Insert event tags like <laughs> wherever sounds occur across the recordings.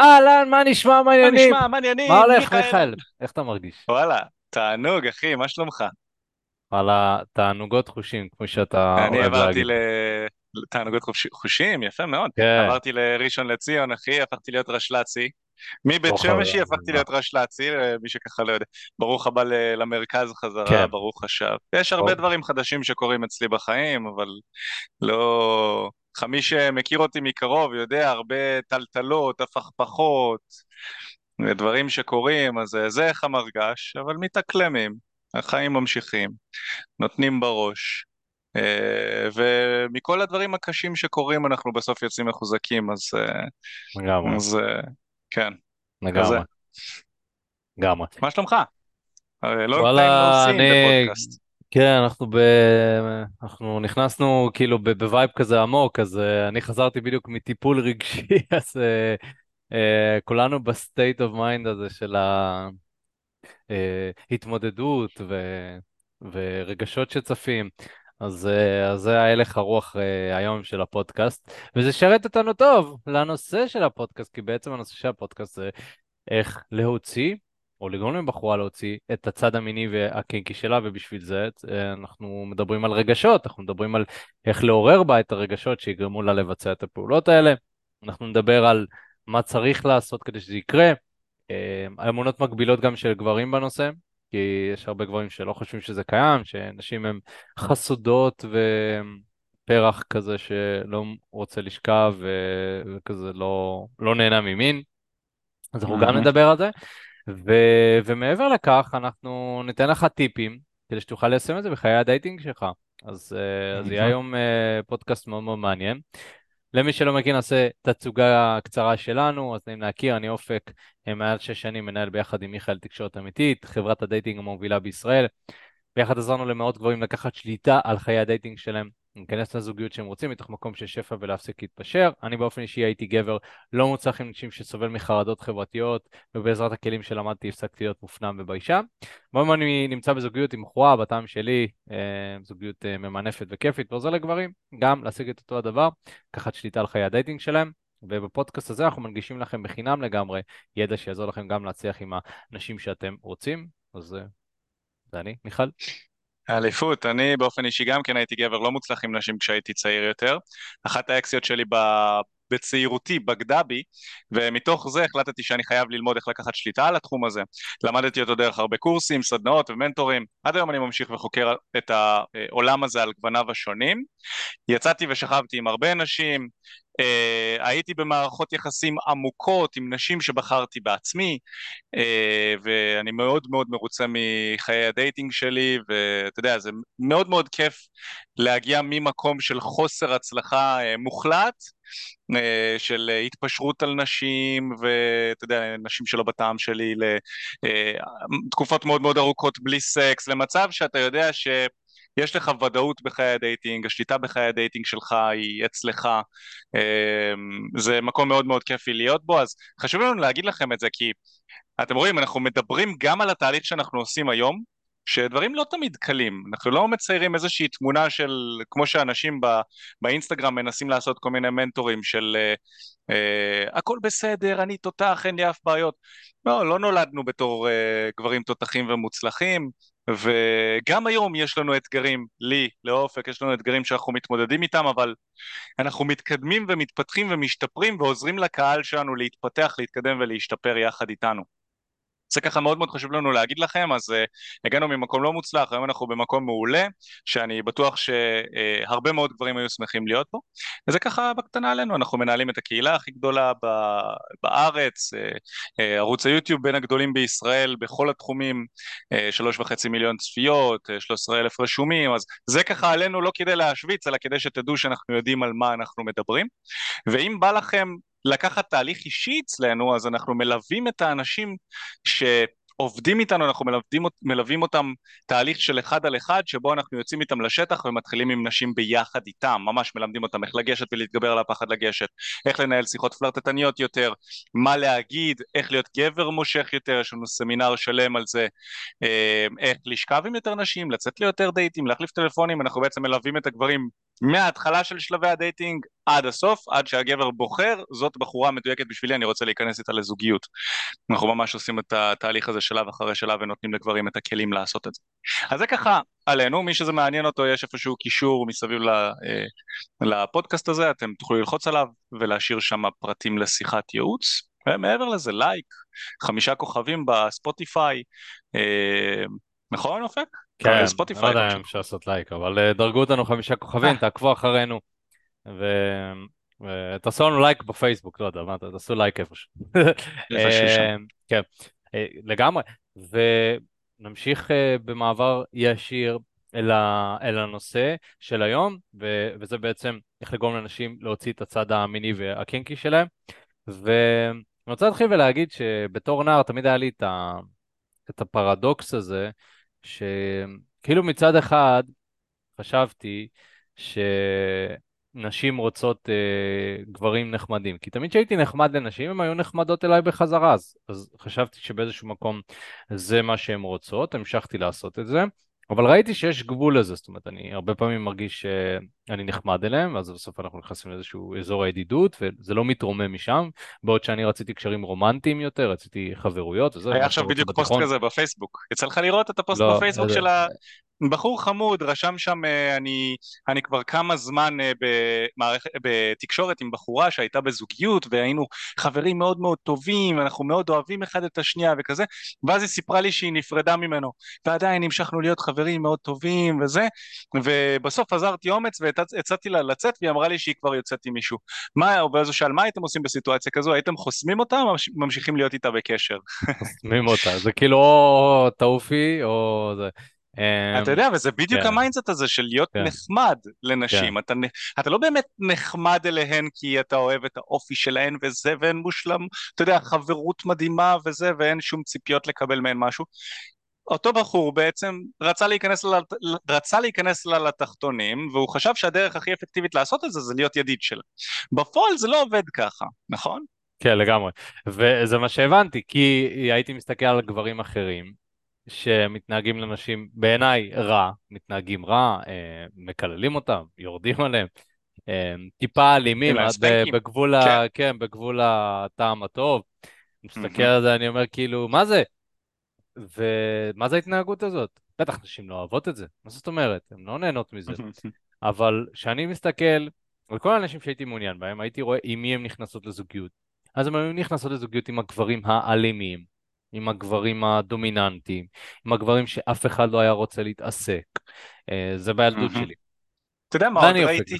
אהלן, מה נשמע, מה מה העניינים? נשמע? מה העניינים? מה הולך, מיכאל? איך אתה מרגיש? וואלה, תענוג אחי, מה שלומך? וואלה, תענוגות חושים, כמו שאתה אני אוהב עברתי להגיד. ל... לתענוגות חוש... חושים, יפה מאוד. כן, עברתי לראשון לציון אחי, הפכתי להיות רשל"צי. מבית שמשי הפכתי. להיות רשל"צי, מי שככה לא יודע. ברוך הבא למרכז חזרה, כן, ברוך השב. יש הרבה. דברים חדשים שקורים אצלי בחיים, אבל לא... מי שמכיר אותי מקרוב יודע, הרבה טלטלות, הפכפכות, דברים שקורים, אז אה, זה איך המרגש, אבל מתאקלמים, החיים ממשיכים, נותנים בראש. אה, ומכל הדברים הקשים שקורים אנחנו בסוף יוצאים מחוזקים, אז, אה, לגמרי, אז כן. לגמרי, לגמרי. מה שלומך? no וואלה, אני... כן, אנחנו ב... אנחנו נכנסנו כאילו ב vibe כזה עמוק, אז אה, אני חזרתי בדיוק מטיפול רגשי, <laughs> אז אה, אה, כולנו ב state of mind הזה של ההתמודדות ו... ורגשות שצפים. אז, אז זה ההלך הרוח היום של הפודקאסט, וזה שרת אותנו טוב לנושא של הפודקאסט, כי בעצם הנושא של הפודקאסט זה איך להוציא, או לגרום לבחורה להוציא את הצד המיני והקינקי שלה, ובשביל זה אה, אנחנו מדברים על רגשות, אנחנו מדברים על איך לעורר בה את הרגשות שיגרמו לה לבצע את הפעולות האלה, אנחנו נדבר על מה צריך לעשות כדי שזה יקרה, אה, אמונות מקבילות גם של גברים בנושא, כי יש הרבה גברים שלא חושבים שזה קיים, שנשים הן חסודות ופרח כזה שלא רוצה לשכב וכזה לא, לא נהנה ממין, אז אנחנו גם נדבר על זה. ו... ומעבר לכך, אנחנו ניתן לך טיפים כדי שתוכל ליישם את זה בחיי ה dating שלך. אז, אה, אז יהיה היום אה, פודקאסט מאוד מאוד מעניין. למי שלא מכיר, נעשה תצוגה קצרה שלנו, אז נעים להכיר, אני אופק, אה, מעל שש שנים מנהל ביחד עם מיכאל תקשורת אמיתית, חברת ה dating המובילה בישראל. ביחד עזרנו למאות גברים לקחת שליטה על חיי ה dating שלהם, להיכנס לזוגיות שהם רוצים מתוך מקום של שפע ולהפסיק להתפשר. אני באופן אישי הייתי גבר לא מוצלח עם נשים שסובל מחרדות חברתיות, ובעזרת הכלים שלמדתי הפסקתי להיות מופנם וביישן. היום אני נמצא בזוגיות עם בחורה, בטעם שלי, אה, זוגיות אה, ממנפת וכיפית, ועוזר לגברים גם להשיג את אותו הדבר, לקחת שליטה על חיי ה dating שלהם. ובפודקאסט הזה אנחנו מנגישים לכם בחינם לגמרי ידע שיעזור לכם גם להצליח עם הנשים שאתם רוצים. אז אה, זה אני, מיכל. אליפות, אני באופן אישי גם כן הייתי גבר לא מוצלח עם נשים כשהייתי צעיר יותר. אחת האקסיות שלי ב... בצעירותי בגדה בי, ומתוך זה החלטתי שאני חייב ללמוד איך לקחת שליטה על התחום הזה. למדתי אותו דרך הרבה קורסים, סדנאות ומנטורים. עד היום אני ממשיך וחוקר את העולם הזה על גווניו השונים. יצאתי ושכבתי עם הרבה נשים, Uh, הייתי במערכות יחסים עמוקות עם נשים שבחרתי בעצמי אה, ואני מאוד מאוד מרוצה מחיי ה dating שלי ואתה יודע זה מאוד מאוד כיף להגיע ממקום של חוסר הצלחה אה, מוחלט של אה, התפשרות על נשים ואתה יודע נשים שלא בטעם שלי לתקופות אה, מאוד מאוד ארוכות בלי סקס למצב שאתה יודע ש יש לך ודאות בחיי ה dating, השליטה בחיי ה dating שלך היא אצלך, אמ, זה מקום מאוד מאוד כיפי להיות בו, אז חשוב לנו להגיד לכם את זה כי אתם רואים, אנחנו מדברים גם על התהליך שאנחנו עושים היום, שדברים לא תמיד קלים, אנחנו לא מציירים איזושהי תמונה של, כמו שאנשים ב, באינסטגרם מנסים לעשות כל מיני מנטורים של אה, אה, הכל בסדר, אני תותח, אין לי אף בעיות. לא, לא נולדנו בתור אה, גברים תותחים ומוצלחים, וגם היום יש לנו אתגרים, לי, לאופק, יש לנו אתגרים שאנחנו מתמודדים איתם, אבל אנחנו מתקדמים ומתפתחים ומשתפרים ועוזרים לקהל שלנו להתפתח, להתקדם ולהשתפר יחד איתנו. זה ככה מאוד מאוד חשוב לנו להגיד לכם, אז uh, הגענו ממקום לא מוצלח, היום אנחנו במקום מעולה, שאני בטוח שהרבה מאוד גברים היו שמחים להיות פה, וזה ככה בקטנה עלינו, אנחנו מנהלים את הקהילה הכי גדולה ב- בארץ, uh, uh, ערוץ היוטיוב בין הגדולים בישראל בכל התחומים, שלוש וחצי מיליון צפיות, uh, 13 אלף רשומים, אז זה ככה עלינו לא כדי להשוויץ, אלא כדי שתדעו שאנחנו יודעים על מה אנחנו מדברים, ואם בא לכם לקחת תהליך אישי אצלנו, אז אנחנו מלווים את האנשים שעובדים איתנו, אנחנו מלווים, מלווים אותם תהליך של אחד על אחד, שבו אנחנו יוצאים איתם לשטח ומתחילים עם נשים ביחד איתם, ממש מלמדים אותם איך לגשת ולהתגבר על הפחד לגשת, איך לנהל שיחות פלרטטניות יותר, מה להגיד, איך להיות גבר מושך יותר, יש לנו סמינר שלם על זה, אה, איך לשכב עם יותר נשים, לצאת ליותר דייטים, להחליף טלפונים, אנחנו בעצם מלווים את הגברים מההתחלה של שלבי ה dating עד הסוף, עד שהגבר בוחר, זאת בחורה מדויקת בשבילי, אני רוצה להיכנס איתה לזוגיות. אנחנו ממש עושים את התהליך הזה שלב אחרי שלב ונותנים לגברים את הכלים לעשות את זה. אז זה ככה עלינו, מי שזה מעניין אותו, יש איפשהו קישור מסביב אה, לפודקאסט הזה, אתם תוכלו ללחוץ עליו ולהשאיר שם פרטים לשיחת ייעוץ. ומעבר לזה, לייק, חמישה כוכבים בספוטיפיי, אה, נכון אופק? כן, לא יודע אם אפשר לעשות לייק, אבל אה, דרגו אותנו חמישה כוכבים, תעקבו אחרינו. ותעשו לנו לייק בפייסבוק, לא יודע, מה, תעשו לייק איפשהו. <laughs> אה, כן, אה, לגמרי. ונמשיך אה, במעבר ישיר אל, ה, אל הנושא של היום, ו, וזה בעצם איך לגרום לנשים להוציא את הצד המיני והקינקי שלהם. ואני רוצה להתחיל ולהגיד שבתור נער תמיד היה לי את, ה, את הפרדוקס הזה, שכאילו מצד אחד חשבתי ש... נשים רוצות אה, גברים נחמדים. כי תמיד כשהייתי נחמד לנשים, הן היו נחמדות אליי בחזרה. אז, אז חשבתי שבאיזשהו מקום זה מה שהן רוצות, המשכתי לעשות את זה. אבל ראיתי שיש גבול לזה, זאת אומרת, אני הרבה פעמים מרגיש שאני נחמד אליהם, ואז בסוף אנחנו נכנסים לאיזשהו אזור הידידות, וזה לא מתרומם משם, בעוד שאני רציתי קשרים רומנטיים יותר, רציתי חברויות וזה. היה עכשיו בדיוק פוסט כזה בפייסבוק. יצא לך לראות את הפוסט לא, בפייסבוק לא של ה... בחור חמוד, רשם שם, אה, אני, אני כבר כמה זמן אה, במערכ... בתקשורת עם בחורה שהייתה בזוגיות והיינו חברים מאוד מאוד טובים, אנחנו מאוד אוהבים אחד את השנייה וכזה, ואז היא סיפרה לי שהיא נפרדה ממנו, ועדיין המשכנו להיות חברים מאוד טובים וזה, ובסוף אזרתי אומץ והצעתי לה לצאת והיא אמרה לי שהיא כבר יוצאת עם מישהו. מה, ואז הוא שאל, מה הייתם עושים בסיטואציה כזו? הייתם חוסמים אותה או ממשיכים להיות איתה בקשר? חוסמים אותה, זה כאילו או תעופי או זה. אתה יודע, וזה בדיוק כן. ה mindset הזה של להיות כן. נחמד לנשים. כן. אתה, אתה לא באמת נחמד אליהן כי אתה אוהב את האופי שלהן וזה, והן מושלם, אתה יודע, חברות מדהימה וזה, ואין שום ציפיות לקבל מהן משהו. אותו בחור בעצם רצה להיכנס, לה, רצה להיכנס לה לתחתונים והוא חשב שהדרך הכי אפקטיבית לעשות את זה זה להיות ידיד שלה. בפועל זה לא עובד ככה, נכון? כן לגמרי, וזה מה שהבנתי כי הייתי מסתכל על גברים אחרים שמתנהגים לנשים בעיניי רע, מתנהגים רע, אה, מקללים אותם, יורדים עליהם, אה, טיפה אלימים, בגבול, כן. ה, כן, בגבול הטעם הטוב. מסתכל על זה, אני אומר כאילו, מה זה? ומה זה ההתנהגות הזאת? בטח נשים לא אוהבות את זה, מה זאת אומרת? הן לא נהנות מזה. אבל כשאני מסתכל על כל האנשים שהייתי מעוניין בהם, הייתי רואה עם מי הן נכנסות לזוגיות. אז הן היו נכנסות לזוגיות עם הגברים האלימים, עם הגברים הדומיננטיים, עם הגברים שאף אחד לא היה רוצה להתעסק. אה, זה בילדות שלי. אתה יודע מה עוד ראיתי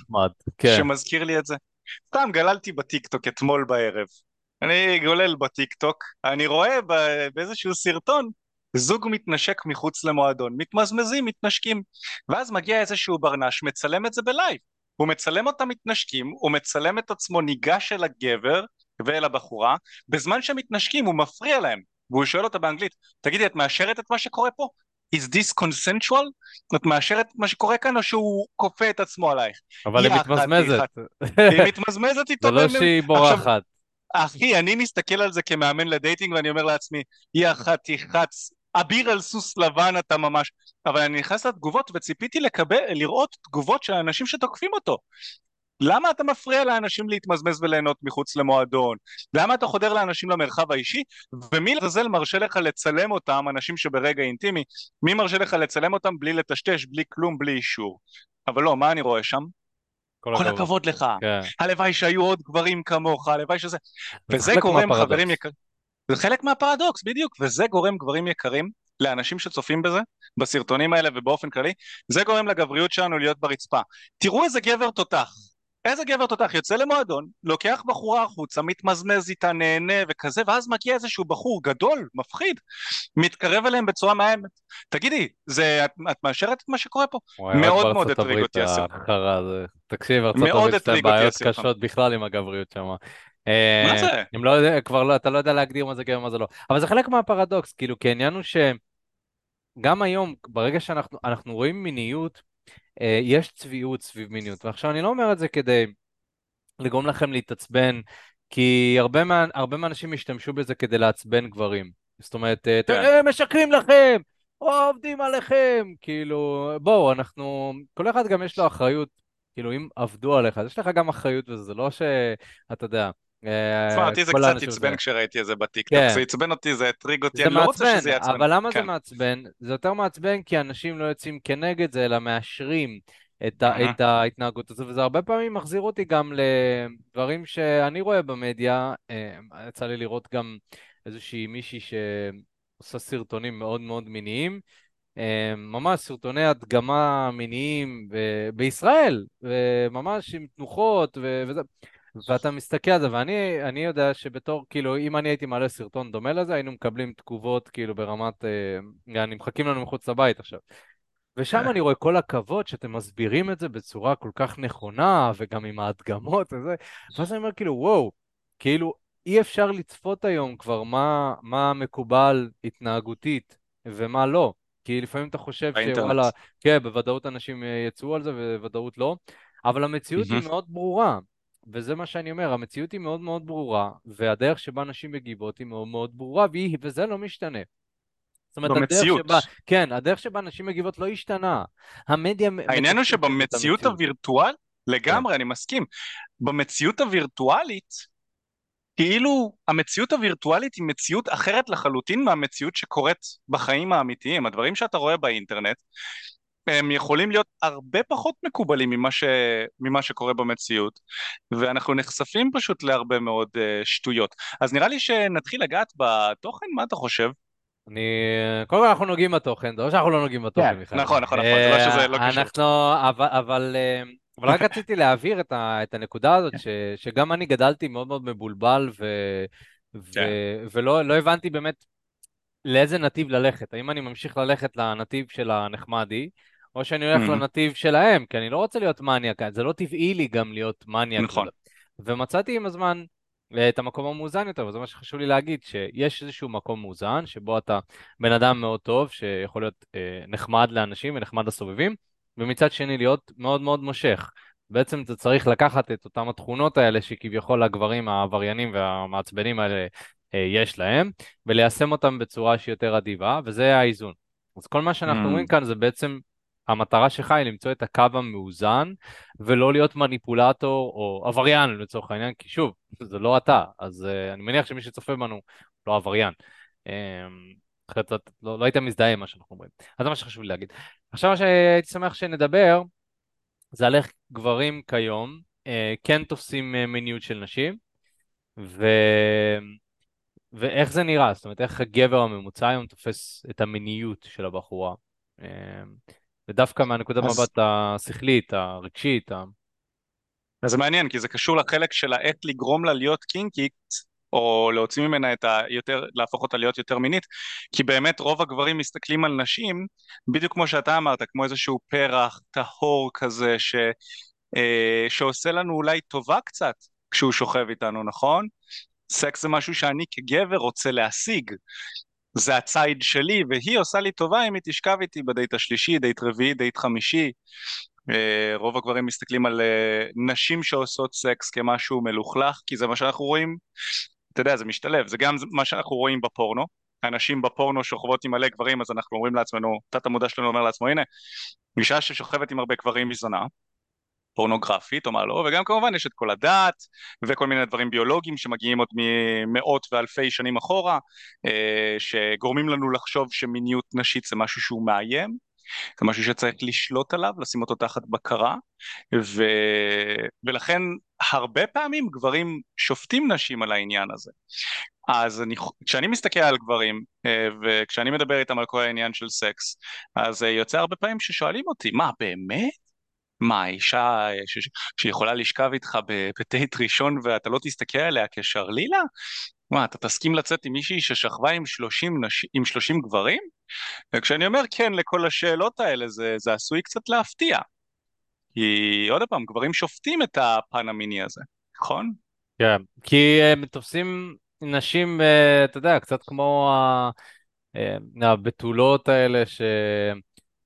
כן. שמזכיר לי את זה? סתם גללתי בטיקטוק אתמול בערב. אני גולל בטיקטוק, אני רואה באיזשהו סרטון זוג מתנשק מחוץ למועדון, מתמזמזים, מתנשקים, ואז מגיע איזשהו ברנש, מצלם את זה ב live. הוא מצלם אותם מתנשקים, הוא מצלם את עצמו ניגש אל הגבר ואל הבחורה, בזמן שהם מתנשקים הוא מפריע להם. והוא שואל אותה באנגלית, תגידי, את מאשרת את מה שקורה פה? is this consensual? את מאשרת את מה שקורה כאן או שהוא כופה את עצמו עלייך? אבל היא מתמזמזת. <laughs> היא מתמזמזת איתו. זה לא שהיא בורחת. אחי, אני מסתכל על זה כמאמן ל dating ואני אומר לעצמי, היא אחת תחץ, אביר על סוס לבן אתה ממש, אבל אני נכנס לתגובות וציפיתי לקבל, לראות תגובות של אנשים שתוקפים אותו. למה אתה מפריע לאנשים להתמזמז וליהנות מחוץ למועדון? למה אתה חודר לאנשים למרחב האישי? ומי לעזאזל מרשה לך לצלם אותם, אנשים שברגע אינטימי, מי מרשה לך לצלם אותם בלי לטשטש, בלי כלום, בלי אישור? אבל לא, מה אני רואה שם? כל, כל הכבוד לך, כן. הלוואי שהיו עוד גברים כמוך, הלוואי שזה... וזה גורם, חברים יקרים, זה חלק מהפרדוקס, בדיוק, וזה גורם, גברים יקרים, לאנשים שצופים בזה, בסרטונים האלה ובאופן כללי, זה גורם לגבריות שלנו להיות ברצפה. תראו איזה גבר תותח, איזה גבר תותח יוצא למועדון, לוקח בחורה החוצה, מתמזמז איתה, נהנה וכזה, ואז מגיע איזשהו בחור גדול, מפחיד, מתקרב אליהם בצורה מאיימת. תגידי, זה, את, את מאשרת את מה שקורה פה? מאוד מאוד הטריג אותי הסרט. תקשיב, ארצות הברית יש להם בעיות קשות בכלל עם הגבריות שם. אה, מה זה? אם לא יודע, כבר לא, אתה לא יודע להגדיר מה זה גבר ומה זה לא. אבל זה חלק מהפרדוקס, כאילו, כי העניין הוא שגם היום, ברגע שאנחנו רואים מיניות, אה, יש צביעות סביב מיניות, ועכשיו אני לא אומר את זה כדי לגרום לכם להתעצבן, כי הרבה, מה, הרבה מהאנשים השתמשו בזה כדי לעצבן גברים. זאת אומרת, אה, כן. הם משקרים לכם, או עובדים עליכם, כאילו, בואו, אנחנו, כל אחד גם יש לו אחריות כאילו, אם עבדו עליך, אז יש לך גם אחריות וזה, זה לא שאתה יודע, תשמע, אה, אותי זה קצת עצבן. כשראיתי את זה בטיקטוק, כן, זה עצבן אותי, זה הטריג אותי, אני לא רוצה שזה יעצבן. אבל למה זה כן. מעצבן? זה יותר מעצבן כי אנשים לא יוצאים כנגד זה, אלא מאשרים את, ה, מהמם. את ההתנהגות הזו, וזה הרבה פעמים מחזיר אותי גם לדברים שאני רואה במדיה. אה, יצא לי לראות גם איזושהי מישהי שעושה סרטונים מאוד מאוד מיניים, אה, ממש סרטוני הדגמה מיניים ב- בישראל, וממש עם תנוחות ו- וזה. ואתה מסתכל על זה, ואני אני יודע שבתור, כאילו, אם אני הייתי מעלה סרטון דומה לזה, היינו מקבלים תגובות, כאילו, ברמת, אה, אני מחכים לנו מחוץ לבית עכשיו. ושם אני רואה כל הכבוד שאתם מסבירים את זה בצורה כל כך נכונה, וגם עם ההדגמות וזה, ואז אני אומר, כאילו, וואו, כאילו, אי אפשר לצפות היום כבר מה, מה מקובל התנהגותית ומה לא. כי לפעמים אתה חושב. שוואלה, כן, בוודאות אנשים אה, יצאו על זה ובוודאות לא, אבל המציאות היא. מאוד ברורה. וזה מה שאני אומר, המציאות היא מאוד מאוד ברורה, והדרך שבה נשים מגיבות היא מאוד מאוד ברורה, והיא, וזה לא משתנה. זאת אומרת, הדרך במציאות. שבה, כן, הדרך שבה נשים מגיבות לא השתנה. המדיה העניין הוא שבמציאות. הווירטואל, כן. לגמרי, אני מסכים. במציאות הווירטואלית, כאילו המציאות הווירטואלית היא מציאות אחרת לחלוטין מהמציאות שקורית בחיים האמיתיים. הדברים שאתה רואה באינטרנט, הם יכולים להיות הרבה פחות מקובלים ממה, ש... ממה שקורה במציאות, ואנחנו נחשפים פשוט להרבה מאוד uh, שטויות. אז נראה לי שנתחיל לגעת בתוכן, מה אתה חושב? אני... קודם כל אנחנו נוגעים בתוכן, זה לא שאנחנו לא נוגעים בתוכן, מיכאל. נכון, נכון, נכון, זה לא שזה לא אה, קשור. אנחנו... אבל... אבל... אה, אבל רק רציתי להבהיר את, ה, את הנקודה הזאת, ש, שגם אני גדלתי מאוד מאוד מבולבל, ו, ו, כן. ולא לא הבנתי באמת לאיזה נתיב ללכת. האם אני ממשיך ללכת לנתיב של הנחמדי, או שאני הולך Mhm, לנתיב שלהם, כי אני לא רוצה להיות מניאק, זה לא טבעי לי גם להיות מניאק. נכון. ומצאתי עם הזמן אה, את המקום המאוזן יותר, וזה מה שחשוב לי להגיד, שיש איזשהו מקום מאוזן, שבו אתה בן אדם מאוד טוב, שיכול להיות אה, נחמד לאנשים ונחמד לסובבים, ומצד שני להיות מאוד מאוד מושך. בעצם אתה צריך לקחת את אותן התכונות האלה שכביכול הגברים העבריינים והמעצבנים האלה אה, יש להם, וליישם אותם בצורה שהיא יותר אדיבה, וזה האיזון. אז כל מה שאנחנו רואים Mhm, כאן זה בעצם, המטרה שלך היא למצוא את הקו המאוזן, ולא להיות מניפולטור או עבריין לצורך העניין, כי שוב, זה לא אתה, אז uh, אני מניח שמי שצופה בנו לא עבריין. Um, אחרת את לא, לא היית מזדהה עם מה שאנחנו אומרים. אז זה מה שחשוב לי להגיד. עכשיו מה שהייתי שמח שנדבר, זה על איך גברים כיום uh, כן תופסים uh, מיניות של נשים, ו... ואיך זה נראה, זאת אומרת, איך הגבר הממוצע היום תופס את המיניות של הבחורה. Um, ודווקא מהנקודת אז מבט השכלית, הרגשית, ה... אז זה מעניין, כי זה קשור לחלק של איך לגרום לה להיות קינקית, או להוציא ממנה את ה... יותר, להפוך אותה להיות יותר מינית, כי באמת רוב הגברים מסתכלים על נשים, בדיוק כמו שאתה אמרת, כמו איזשהו פרח טהור כזה, ש... אה, שעושה לנו אולי טובה קצת כשהוא שוכב איתנו, נכון? סקס זה משהו שאני כגבר רוצה להשיג, זה הציד שלי, והיא עושה לי טובה אם היא תשכב איתי בדייט השלישי, דייט רביעי, דייט חמישי. אה, רוב הגברים מסתכלים על אה, נשים שעושות סקס כמשהו מלוכלך, כי זה מה שאנחנו רואים, אתה יודע, זה משתלב, זה גם מה שאנחנו רואים בפורנו. הנשים בפורנו שוכבות עם מלא גברים, אז אנחנו אומרים לעצמנו, תת המודע שלנו אומר לעצמו, הנה, אישה ששוכבת עם הרבה גברים היא זונה, פורנוגרפית או מה לא, וגם כמובן יש את כל הדת וכל מיני דברים ביולוגיים שמגיעים עוד ממאות ואלפי שנים אחורה, אה, שגורמים לנו לחשוב שמיניות נשית זה משהו שהוא מאיים, זה משהו שצריך לשלוט עליו, לשים אותו תחת בקרה, ו... ולכן הרבה פעמים גברים שופטים נשים על העניין הזה. אז אני, כשאני מסתכל על גברים אה, וכשאני מדבר איתם על כל העניין של סקס, אז אה, יוצא הרבה פעמים ששואלים אותי, מה באמת? מה, אישה ש... שיכולה לשכב איתך בדייט ראשון ואתה לא תסתכל עליה כשרלילה? מה, אתה תסכים לצאת עם מישהי ששכבה עם 30, נש... עם 30 גברים? וכשאני אומר כן לכל השאלות האלה, זה, זה עשוי קצת להפתיע. כי עוד פעם, גברים שופטים את הפן המיני הזה, נכון? כן, כי הם תופסים נשים, אה, אתה יודע, קצת כמו אה, הבתולות האלה,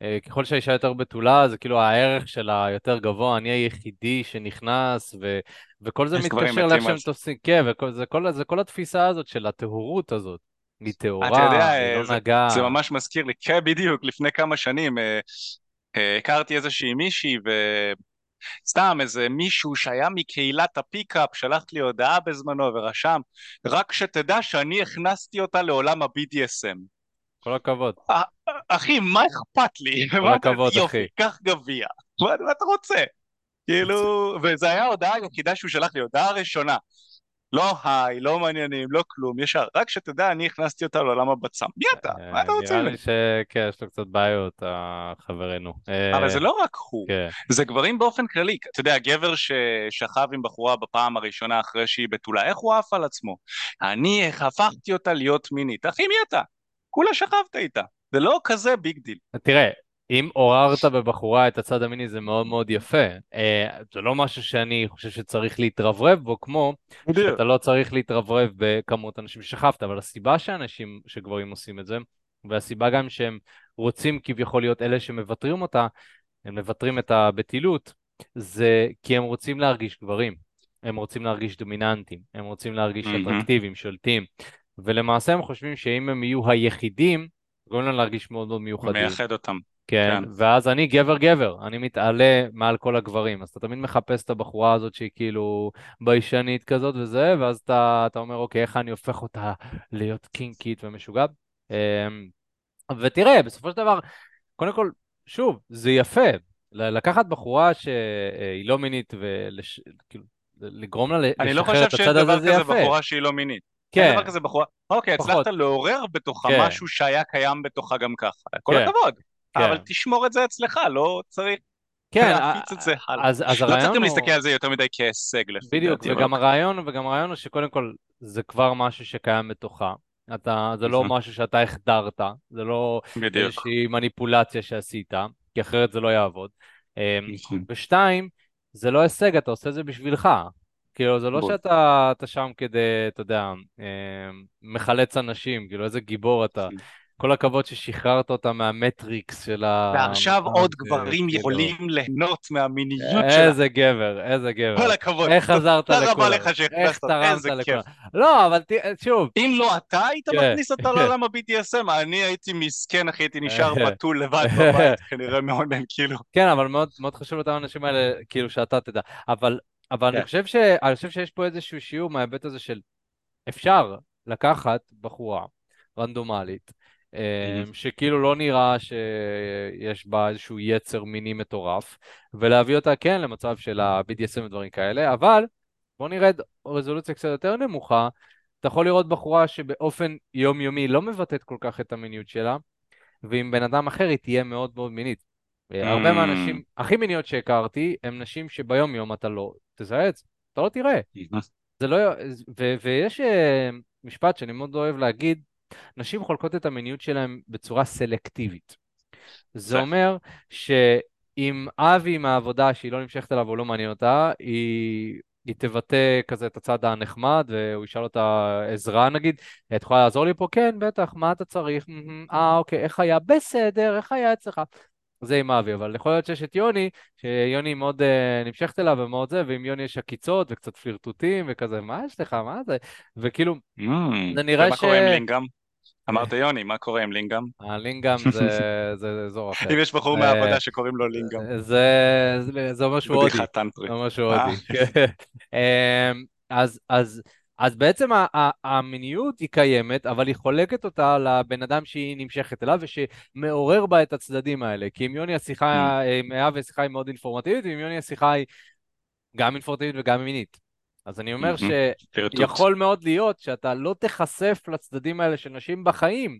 שככל שהאישה יותר בתולה, זה כאילו הערך שלה יותר גבוה, אני היחידי שנכנס, ו... וכל זה מתקשר לאיך שהם. תופסים, כן, וכל זה כל, זה כל התפיסה הזאת של הטהורות הזאת. היא טהורה, היא אה, לא זה, נגעה. זה ממש מזכיר לי, כן, בדיוק, לפני כמה שנים אה, אה, הכרתי איזושהי מישהי סתם איזה מישהו שהיה מקהילת הפיקאפ שלח לי הודעה בזמנו ורשם רק שתדע שאני הכנסתי אותה לעולם ה-BDSM כל הכבוד. אחי מה אכפת לי? כל הכבוד אחי. קח גביע. מה אתה רוצה? כאילו, וזה היה ההודעה היחידה שהוא שלח לי, הודעה ראשונה. לא היי, לא מעניינים, לא כלום, ישר. רק שתדע, אני הכנסתי אותה לעולם הבצם. מי אתה? אה, מה אתה רוצה נראה לי שכן, יש לו קצת בעיות, חברנו. אבל זה לא רק הוא, כן. זה גברים באופן כללי. אתה יודע, גבר ששכב עם בחורה בפעם הראשונה אחרי שהיא בתולה, איך הוא עף על עצמו? אני הפכתי אותה להיות מינית. אחי, מי אתה? כולה שכבת איתה. זה לא כזה big deal. תראה, אם עוררת בבחורה את הצד המיני זה מאוד מאוד יפה. אה, זה לא משהו שאני חושב שצריך להתרברב בו, כמו בדיוק. שאתה לא צריך להתרברב בכמות הנשים ששכבת, אבל הסיבה שאנשים, שגברים עושים את זה, והסיבה גם שהם רוצים כביכול להיות אלה שמוותרים אותה, הם מוותרים את הבטילות, זה כי הם רוצים להרגיש גברים, הם רוצים להרגיש דומיננטים, הם רוצים להרגיש. אטרקטיביים, שולטים, ולמעשה הם חושבים שאם הם יהיו היחידים, גורם להם להרגיש מאוד מאוד מיוחדים. מייחד אותם. כן, כן. ואז אני גבר גבר, אני מתעלה מעל כל הגברים, אז אתה תמיד מחפש את הבחורה הזאת שהיא כאילו ביישנית כזאת וזה, ואז אתה, אתה אומר, אוקיי, איך אני הופך אותה להיות קינקית ומשוגעת? אמ, ותראה, בסופו של דבר, קודם כל, שוב, זה יפה, לקחת בחורה שהיא לא מינית וכאילו, לגרום לה אני לא לשחרר חושב את שיש הצד הזה, דבר זה כזה יפה. בחורה שהיא לא מינית. אין כן, דבר כזה בחורה, אוקיי, פחות. הצלחת לעורר בתוכה כן. משהו שהיה קיים בתוכה גם ככה. כל כן, הכבוד. כן. אבל תשמור את זה אצלך, לא צריך כן, להפיץ את זה הלאה. אז, אז לא הרעיון צריך גם הוא... להסתכל על זה יותר מדי כהישג לפי בדיוק, דעתי. אבל וגם הרעיון, וגם הרעיון הוא שקודם כל זה כבר משהו שקיים בתוכה. אתה, זה לא Mhm. משהו שאתה החדרת, זה לא בדיוק. איזושהי מניפולציה שעשית, כי אחרת זה לא יעבוד. אמ, נכון. ושתיים, זה לא הישג, אתה עושה את זה בשבילך. כאילו, זה לא בול. שאתה אתה שם כדי, אתה יודע, אמ, מחלץ אנשים, כאילו, איזה גיבור אתה. כל הכבוד ששחררת אותה מהמטריקס של ה... ועכשיו אה, עוד זה גברים כאילו- יכולים ליהנות מהמיניות שלה. איזה גבר, איזה גבר. כל הכבוד. איך עזרת תודה לכולם? רבה לך שהכנסת, איזה כיף. לא, אבל שוב, אם לא אתה היית כן. מכניס אותה <laughs> לעולם ה-BDSM, אני הייתי מסכן, אחי, הייתי נשאר <laughs> בתול לבד בבית, כנראה מאונן, כאילו. כן, אבל מאוד, מאוד חשוב לאותם האנשים האלה, כאילו, שאתה תדע. אבל, אבל אני, כן. חושב ש, אני חושב שיש פה איזשהו שיעור מההיבט הזה של אפשר לקחת בחורה רנדומלית, אה, שכאילו לא נראה שיש בה איזשהו יצר מיני מטורף, ולהביא אותה כן למצב של ה-BDSM ודברים כאלה, אבל בוא נרד רזולוציה קצת יותר נמוכה, אתה יכול לראות בחורה שבאופן יומיומי לא מבטאת כל כך את המיניות שלה, ועם בן אדם אחר היא תהיה מאוד מאוד מינית. הרבה. מהנשים הכי מיניות שהכרתי הם נשים שביום יום אתה לא תזהה את זה, אתה לא תראה. זה לא... ו, ויש אה, משפט שאני מאוד אוהב להגיד, נשים חולקות את המיניות שלהן בצורה סלקטיבית. זה. אומר שאם אבי מהעבודה שהיא לא נמשכת אליו או לא מעניין אותה, היא, היא תבטא כזה את הצד הנחמד, והוא ישאל אותה עזרה נגיד, את יכולה לעזור לי פה? כן, בטח, מה אתה צריך? "מהמם, אה, אוקיי, איך היה? בסדר, איך היה אצלך? זה עם אבי, אבל יכול להיות שיש את יוני, שיוני מאוד uh, נמשכת אליו ומאוד זה, ועם יוני יש עקיצות וקצת פלירטוטים וכזה, מה יש לך, מה זה? וכאילו, זה נראה ומה ש- קורה עם לינגאם? אמרת יוני, מה קורה עם לינגאם? הלינגאם זה, זה אזור אחר. <laughs> אם יש בחור אה, מהעבודה שקוראים לו לינגאם. זה, זה, זה אומר שהוא הודי. בדיחה טנטרית. זה אומר שהוא אה. הודי. <laughs> אמ, אז, אז, בעצם המיניות היא קיימת, אבל היא חולקת אותה לבן אדם שהיא נמשכת אליו ושמעורר בה את הצדדים האלה. כי עם יוני השיחה, עם אבי השיחה היא מאוד אינפורמטיבית, ועם יוני השיחה היא גם אינפורמטיבית וגם מינית. אז אני אומר. פלירטוט. שיכול מאוד להיות שאתה לא תיחשף לצדדים האלה של נשים בחיים,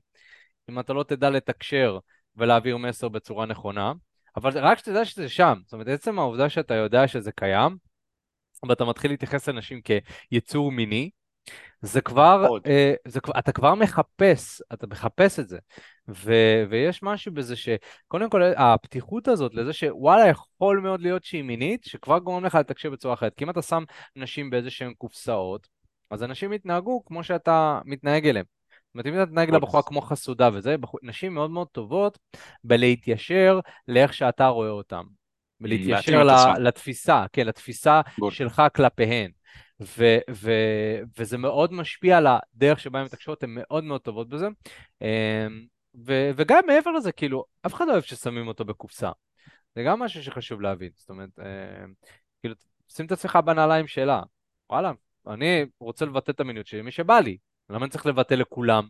אם אתה לא תדע לתקשר ולהעביר מסר בצורה נכונה, אבל רק שתדע שזה שם. זאת אומרת, עצם העובדה שאתה יודע שזה קיים, ואתה מתחיל להתייחס לנשים כיצור מיני, זה כבר. אה, זה, אתה כבר מחפש, אתה מחפש את זה. ו, ויש משהו בזה שקודם כל הפתיחות הזאת לזה שוואלה יכול מאוד להיות שהיא מינית, שכבר גורם לך לתקשר בצורה אחרת. כי אם אתה שם נשים באיזה שהן קופסאות, אז אנשים יתנהגו כמו שאתה מתנהג אליהם. זאת אומרת, אם אתה תתנהג נכון. לבחורה כמו חסודה וזה, בחור- נשים מאוד מאוד טובות בלהתיישר לאיך שאתה רואה אותם. ולהתיישר ל-. לתפיסה, כן, לתפיסה בול. שלך כלפיהן. ו- ו- וזה מאוד משפיע על הדרך שבה הן מתקשרות, הן מאוד מאוד טובות בזה. אמ, ו- וגם מעבר לזה, כאילו, אף אחד לא אוהב ששמים אותו בקופסה. זה גם משהו שחשוב להבין. זאת אומרת, אה, כאילו, שים את עצמך בנעליים שלה. וואלה, אני רוצה לבטא את המיניות שלי, מי שבא לי. למה אני צריך לבטא לכולם?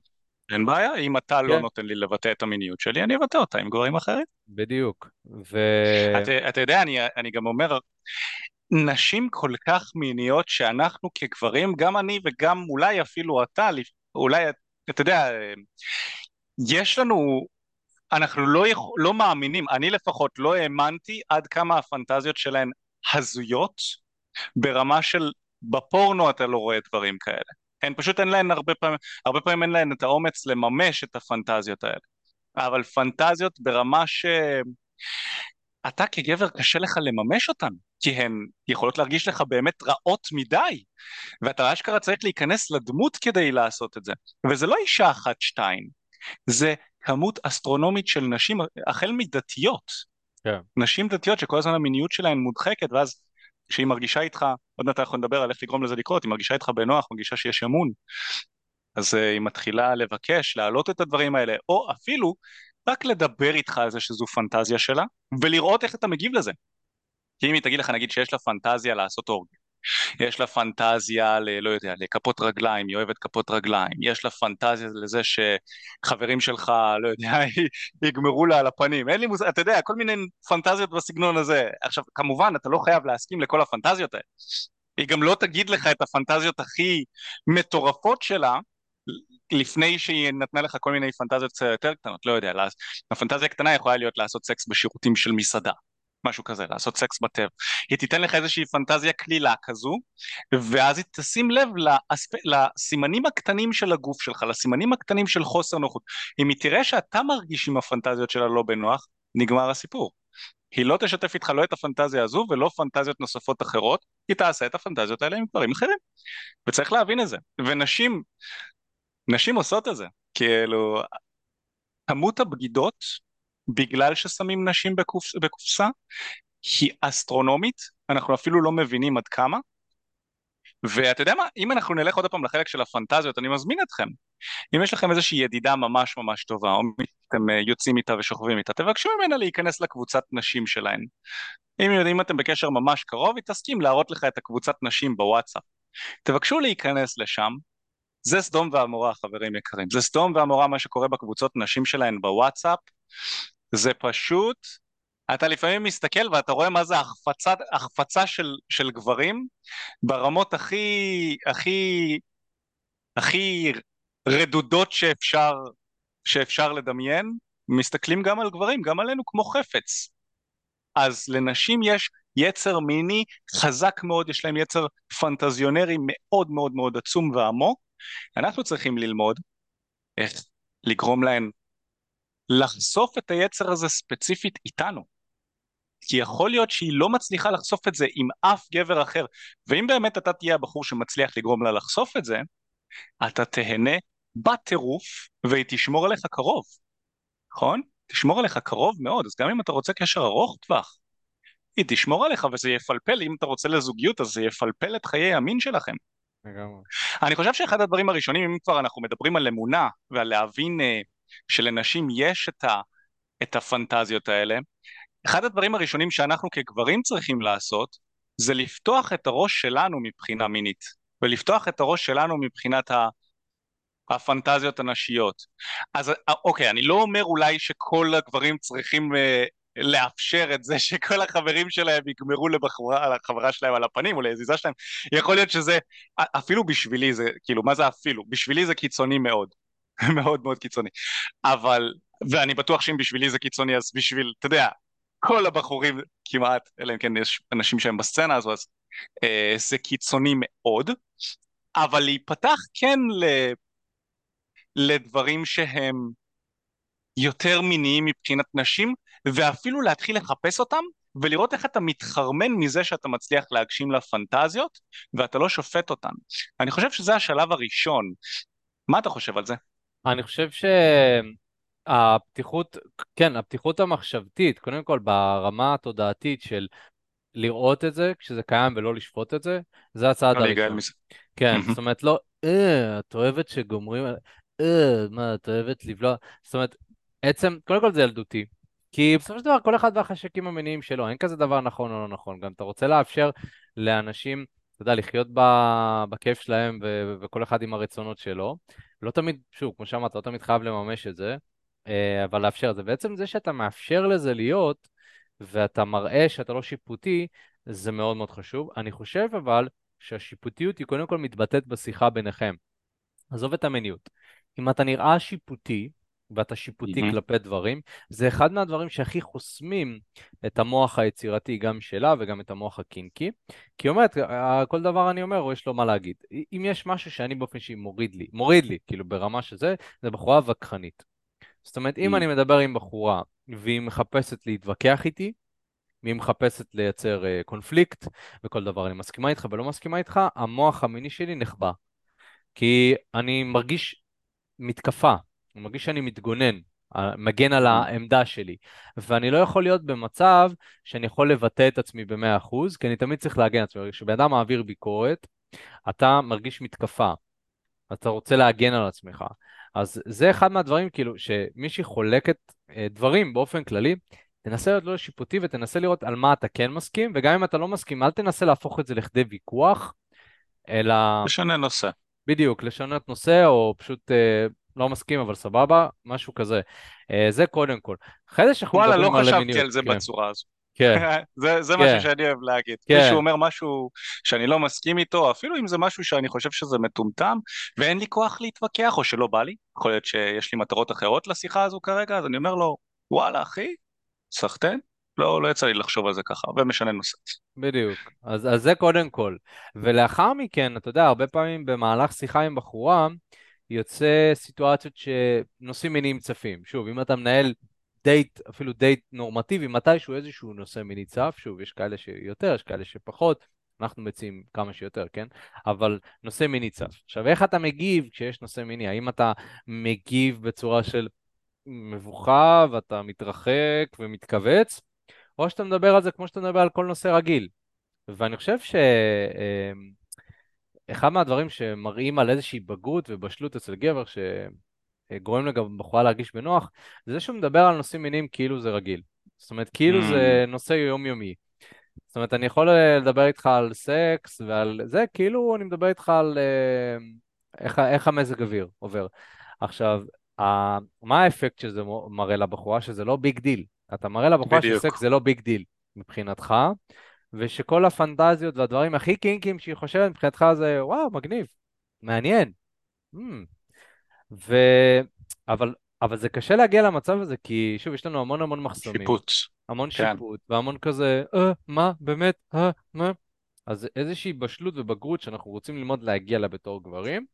אין בעיה, אם אתה לא כן. נותן לי לבטא את המיניות שלי, אני אבטא אותה עם גברים אחרים. בדיוק. ו... אתה, אתה יודע, אני, אני גם אומר, נשים כל כך מיניות שאנחנו כגברים, גם אני וגם אולי אפילו אתה, אולי, אתה יודע, יש לנו, אנחנו לא, יכול, לא מאמינים, אני לפחות לא האמנתי עד כמה הפנטזיות שלהן הזויות, ברמה של בפורנו אתה לא רואה דברים כאלה. הן פשוט אין להן הרבה פעמים, הרבה פעמים אין להן את האומץ לממש את הפנטזיות האלה. אבל פנטזיות ברמה ש... אתה כגבר קשה לך לממש אותן, כי הן יכולות להרגיש לך באמת רעות מדי, ואתה אשכרה צריך להיכנס לדמות כדי לעשות את זה. וזה לא אישה אחת-שתיים, זה כמות אסטרונומית של נשים, החל מדתיות. כן. נשים דתיות שכל הזמן המיניות שלהן מודחקת, ואז כשהיא מרגישה איתך, עוד מעט אנחנו נדבר על איך לגרום לזה לקרות, היא מרגישה איתך בנוח, מרגישה שיש אמון, אז uh, היא מתחילה לבקש, להעלות את הדברים האלה, או אפילו רק לדבר איתך על זה שזו פנטזיה שלה, ולראות איך אתה מגיב לזה. כי אם היא תגיד לך נגיד שיש לה פנטזיה לעשות אורגיה, יש לה פנטזיה ל... לא יודע, לכפות רגליים, היא אוהבת כפות רגליים, יש לה פנטזיה לזה שחברים שלך, לא יודע, <laughs> יגמרו לה על הפנים, אין לי מושג, אתה יודע, כל מיני פנטזיות בסגנון הזה. עכשיו, כמובן, אתה לא חייב להסכים לכל הפנטזיות האלה. היא גם לא תגיד לך את הפנטזיות הכי מטורפות שלה, לפני שהיא נתנה לך כל מיני פנטזיות קצת יותר קטנות, לא יודע, הפנטזיה הקטנה יכולה להיות לעשות סקס בשירותים של מסעדה, משהו כזה, לעשות סקס בטבע. היא תיתן לך איזושהי פנטזיה קלילה כזו, ואז היא תשים לב לאספ... לסימנים הקטנים של הגוף שלך, לסימנים הקטנים של חוסר נוחות. אם היא תראה שאתה מרגיש עם הפנטזיות שלה לא בנוח, נגמר הסיפור. היא לא תשתף איתך לא את הפנטזיה הזו ולא פנטזיות נוספות אחרות, היא תעשה את הפנטזיות האלה עם דברים אחרים. וצריך להבין את זה. ונשים, נשים עושות את זה. כאילו, כמות הבגידות בגלל ששמים נשים בקופ... בקופסה היא אסטרונומית, אנחנו אפילו לא מבינים עד כמה. ואתה יודע מה, אם אנחנו נלך עוד פעם לחלק של הפנטזיות, אני מזמין אתכם. אם יש לכם איזושהי ידידה ממש ממש טובה, או אתם אה, יוצאים איתה ושוכבים איתה, תבקשו ממנה להיכנס לקבוצת נשים שלהן. אם יודעים אתם בקשר ממש קרוב, היא תסכים להראות לך את הקבוצת נשים בוואטסאפ. תבקשו להיכנס לשם, זה סדום ועמורה חברים יקרים, זה סדום ועמורה מה שקורה בקבוצות נשים שלהן בוואטסאפ, זה פשוט, אתה לפעמים מסתכל ואתה רואה מה זה החפצה, החפצה של, של גברים ברמות הכי, הכי, הכי רדודות שאפשר, שאפשר לדמיין, מסתכלים גם על גברים, גם עלינו כמו חפץ. אז לנשים יש יצר מיני חזק מאוד, יש להם יצר פנטזיונרי מאוד מאוד מאוד עצום ועמוק, אנחנו צריכים ללמוד איך לגרום להן לחשוף את היצר הזה ספציפית איתנו. כי יכול להיות שהיא לא מצליחה לחשוף את זה עם אף גבר אחר, ואם באמת אתה תהיה הבחור שמצליח לגרום לה לחשוף את זה, אתה תהנה בטירוף והיא תשמור עליך קרוב, נכון? תשמור עליך קרוב מאוד, אז גם אם אתה רוצה קשר ארוך טווח, היא תשמור עליך וזה יפלפל, אם אתה רוצה לזוגיות אז זה יפלפל את חיי המין שלכם. לגמרי. אני חושב שאחד הדברים הראשונים, אם כבר אנחנו מדברים על אמונה ועל להבין uh, שלנשים יש את, ה, את הפנטזיות האלה, אחד הדברים הראשונים שאנחנו כגברים צריכים לעשות זה לפתוח את הראש שלנו מבחינה מינית ולפתוח את הראש שלנו מבחינת ה... הפנטזיות הנשיות. אז אוקיי, אני לא אומר אולי שכל הגברים צריכים אה, לאפשר את זה <laughs> שכל החברים שלהם יגמרו לבחורה, לחברה שלהם על הפנים או לעזיזה שלהם, יכול להיות שזה, אפילו בשבילי זה, כאילו, מה זה אפילו? בשבילי זה קיצוני מאוד, <laughs> מאוד מאוד קיצוני. אבל, ואני בטוח שאם בשבילי זה קיצוני, אז בשביל, אתה יודע, כל הבחורים כמעט, אלא אם כן יש אנשים שהם בסצנה הזו, אז אה, זה קיצוני מאוד, אבל להיפתח כן ל... לדברים שהם יותר מיניים מבחינת נשים, ואפילו להתחיל לחפש אותם, ולראות איך אתה מתחרמן מזה שאתה מצליח להגשים לה פנטזיות, ואתה לא שופט אותן. אני חושב שזה השלב הראשון. מה אתה חושב על זה? אני חושב שהפתיחות, כן, הפתיחות המחשבתית, קודם כל ברמה התודעתית של לראות את זה כשזה קיים ולא לשפוט את זה, זה הצעד הראשון. כן, זאת אומרת, לא, אה, את אוהבת שגומרים, אה, מה, את אוהבת לבלוע, זאת אומרת, עצם, קודם כל זה ילדותי, כי בסופו של דבר כל אחד והחשקים המיניים שלו, אין כזה דבר נכון או לא נכון. גם אתה רוצה לאפשר לאנשים, אתה יודע, לחיות. בכיף שלהם ו... וכל אחד עם הרצונות שלו. לא תמיד, שוב, כמו שאמרת, לא תמיד חייב לממש את זה, אה, אבל לאפשר את זה. בעצם זה שאתה מאפשר לזה להיות, ואתה מראה שאתה לא שיפוטי, זה מאוד מאוד חשוב. אני חושב אבל שהשיפוטיות היא קודם כל מתבטאת בשיחה ביניכם. עזוב את המיניות. אם אתה נראה שיפוטי, ואתה שיפוטי מהמם. כלפי דברים, זה אחד מהדברים שהכי חוסמים את המוח היצירתי, גם שלה וגם את המוח הקינקי. כי היא אומרת, "אה, כל דבר אני אומר, יש לו מה להגיד. אם יש משהו שאני באופן אישי מוריד לי, מוריד לי, כאילו ברמה שזה, זה בחורה וכחנית. זאת אומרת, אם Mm. אני מדבר עם בחורה והיא מחפשת להתווכח איתי, והיא מחפשת לייצר uh, קונפליקט, וכל דבר אני מסכימה איתך ולא מסכימה איתך, המוח המיני שלי נחבא. כי אני מרגיש מתקפה, אני מרגיש שאני מתגונן, מגן על. העמדה שלי, ואני לא יכול להיות במצב שאני יכול לבטא את עצמי ב-100%, כי אני תמיד צריך להגן על עצמי. כשבן אדם מעביר ביקורת, אתה מרגיש מתקפה, אתה רוצה להגן על עצמך. אז זה אחד מהדברים, כאילו, שמישהי חולקת אה, דברים באופן כללי, תנסה להיות לא שיפוטי ותנסה לראות על מה אתה כן מסכים, וגם אם אתה לא מסכים, אל תנסה להפוך את זה לכדי ויכוח, אלא משנה נושא. בדיוק, לשנות נושא, או פשוט אה, לא מסכים, אבל סבבה, משהו כזה. אה, זה קודם כל. אחרי זה שאנחנו וואלה, לא מדברים על חשבתי מיניות. על זה כן, בצורה הזו. כן, <laughs> זה, זה כן, משהו שאני אוהב להגיד. כן, מישהו אומר משהו שאני לא מסכים איתו, אפילו אם זה משהו שאני חושב שזה מטומטם, ואין לי כוח להתווכח, או שלא בא לי, יכול להיות שיש לי מטרות אחרות לשיחה הזו כרגע, אז אני אומר לו, וואלה אחי, סחטיין, לא, לא יצא לי לחשוב על זה ככה, ומשנה נושא. בדיוק. אז, אז זה קודם כל. ולאחר מכן, אתה יודע, הרבה פעמים במהלך שיחה עם בחורה, יוצא סיטואציות שנושאים מיניים צפים. שוב, אם אתה מנהל דייט, אפילו דייט נורמטיבי, מתישהו איזשהו נושא מיני צף, שוב, יש כאלה שיותר, יש כאלה שפחות, אנחנו מציעים כמה שיותר, כן? אבל נושא מיני צף. עכשיו, איך אתה מגיב כשיש נושא מיני? האם אתה מגיב בצורה של מבוכה ואתה מתרחק ומתכווץ, או שאתה מדבר על זה כמו שאתה מדבר על כל נושא רגיל? ואני חושב ש... אחד מהדברים שמראים על איזושהי בגרות ובשלות אצל גבר, שגורם גם בחורה להרגיש בנוח, זה שהוא מדבר על נושאים מיניים כאילו זה רגיל. זאת אומרת, כאילו זה אמ, נושא יומיומי. זאת אומרת, אני יכול אה, לדבר איתך על סקס ועל זה, כאילו אני מדבר איתך על אה, איך, איך המזג אוויר עובר. עכשיו, ה- מה האפקט שזה מראה לבחורה? שזה לא big deal. אתה מראה לבחורה שסקס בדיוק. זה לא big deal מבחינתך, ושכל הפנטזיות והדברים הכי קינקים שהיא חושבת מבחינתך זה, וואו, מגניב, מעניין. הממ. ו... אבל, אבל זה קשה להגיע למצב הזה, כי שוב, יש לנו המון המון מחסומים, שיפוט. המון כן. שיפוט, והמון כזה, אה, מה, באמת, אה, מה? אז איזושהי בשלות ובגרות שאנחנו רוצים ללמוד להגיע אליה בתור גברים,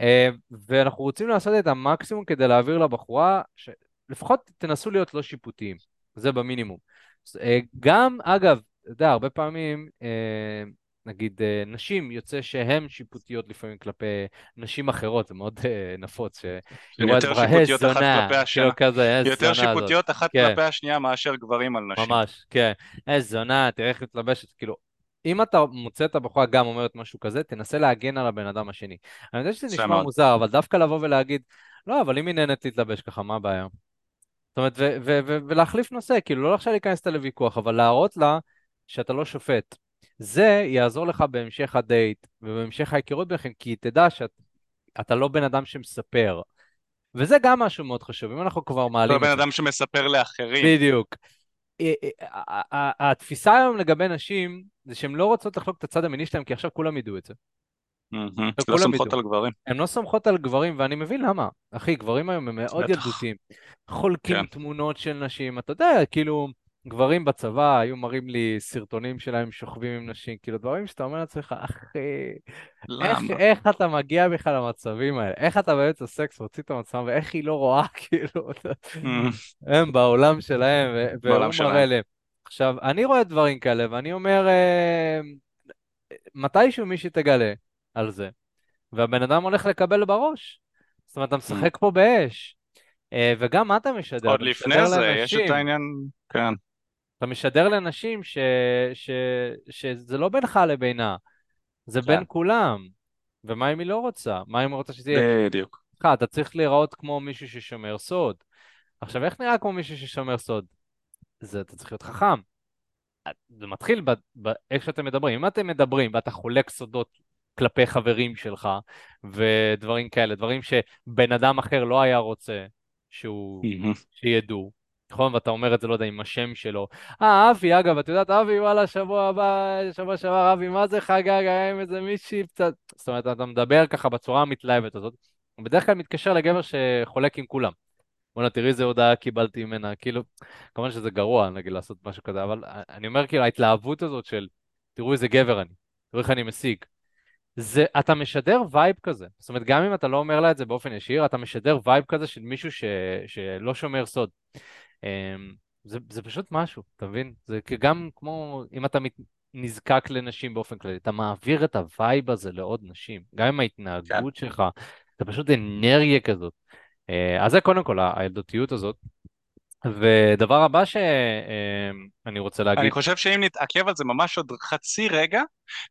אה, ואנחנו רוצים לעשות את המקסימום כדי להעביר לבחורה, שלפחות תנסו להיות לא שיפוטיים, זה במינימום. אה, גם, אגב, אתה יודע, הרבה פעמים, אה, נגיד, אה, נשים, יוצא שהן שיפוטיות לפעמים כלפי נשים אחרות, זה מאוד אה, נפוץ, יותר שיפוטיות אחת זונה, כאילו. כזה, יותר זונה הזאת. שיפוטיות אחת כן. כלפי השנייה מאשר גברים על נשים. ממש, כן. איזה זונה, תראה איך מתלבשת, כאילו, אם אתה מוצא את הבחורה גם אומרת משהו כזה, תנסה להגן על הבן אדם השני. אני יודע שזה זה נשמע מאוד. מוזר, אבל דווקא לבוא ולהגיד, לא, אבל אם היא נהנית להתלבש ככה, מה הבעיה? זאת אומרת, ו- ו- ו- ולהחליף נושא, כאילו, לא עכשיו להיכנס איתה לוויכוח, אבל להראות לה שאתה לא שופט. זה יעזור לך בהמשך הדייט ובהמשך ההיכרות ביניכם, כי תדע שאתה לא בן אדם שמספר. וזה גם משהו מאוד חשוב, אם אנחנו כבר לא מעלים בן את זה. אדם שמספר לאחרים. בדיוק. אה, אה, ה- ה- התפיסה היום לגבי נשים זה שהן לא רוצות לחלוק את הצד המיני שלהם כי עכשיו כולם ידעו את זה. עכשיו לא סומכות. על גברים. הן לא סומכות על גברים ואני מבין למה. אחי, גברים היום הם מאוד. ילדותיים. חולקים כן. תמונות של נשים, אתה יודע, כאילו, גברים בצבא היו מראים לי סרטונים שלהם שוכבים עם נשים, כאילו דברים שאתה אומר לעצמך, אחי, איך? איך אתה מגיע בכלל למצבים האלה? איך אתה באמצע סקס מוציא את המצב ואיך היא לא רואה, <laughs> כאילו, מהמם. הם בעולם שלהם, בעולם והוא שלהם. מראה להם. עכשיו, אני רואה דברים כאלה, ואני אומר, אה, מתישהו מישהי תגלה על זה, והבן אדם הולך לקבל בראש. זאת אומרת, אתה משחק פה באש. אה, וגם מה אתה משדר? עוד לפני זה, יש את העניין, כן, אתה משדר לנשים ש... ש... שזה לא בינך לבינה, זה כן, בין כולם. ומה אם היא לא רוצה? מה אם היא רוצה שזה יהיה... בדיוק. לך, אתה צריך להיראות כמו מישהו ששומר סוד. עכשיו, איך נראה כמו מישהו ששומר סוד? זה אתה צריך להיות חכם. זה מתחיל באיך שאתם מדברים. אם אתם מדברים ואתה חולק סודות כלפי חברים שלך ודברים כאלה, דברים שבן אדם אחר לא היה רוצה שהוא, שידעו, נכון? ואתה אומר את זה, לא יודע, עם השם שלו. אה, אבי, אגב, את יודעת, אבי, וואלה, שבוע הבא, שבוע שעבר, אבי, מה זה חגג, היה עם איזה מישהי קצת... זאת אומרת, אתה מדבר ככה בצורה המתלהבת הזאת. בדרך כלל מתקשר לגבר שחולק עם כולם. בוא'נה, תראי איזה הודעה קיבלתי ממנה, כאילו, כמובן שזה גרוע, נגיד, לעשות משהו כזה, אבל אני אומר, כאילו, ההתלהבות הזאת של, תראו איזה גבר אני, תראו איך אני משיג. זה, אתה משדר vibe כזה. זאת אומרת, גם אם אתה לא אומר לה את זה באופן ישיר, אתה משדר vibe כזה של מישהו ש, שלא שומר סוד. אמ, זה, זה פשוט משהו, אתה מבין? זה גם כמו אם אתה מת, נזקק לנשים באופן כללי, אתה מעביר את ה vibe הזה לעוד נשים, גם עם ההתנהגות כן. שלך, זה פשוט אנרגיה כזאת. אה, אז זה קודם כל הילדותיות הזאת. ודבר הבא שאני רוצה להגיד... אני חושב שאם נתעכב על זה ממש עוד חצי רגע,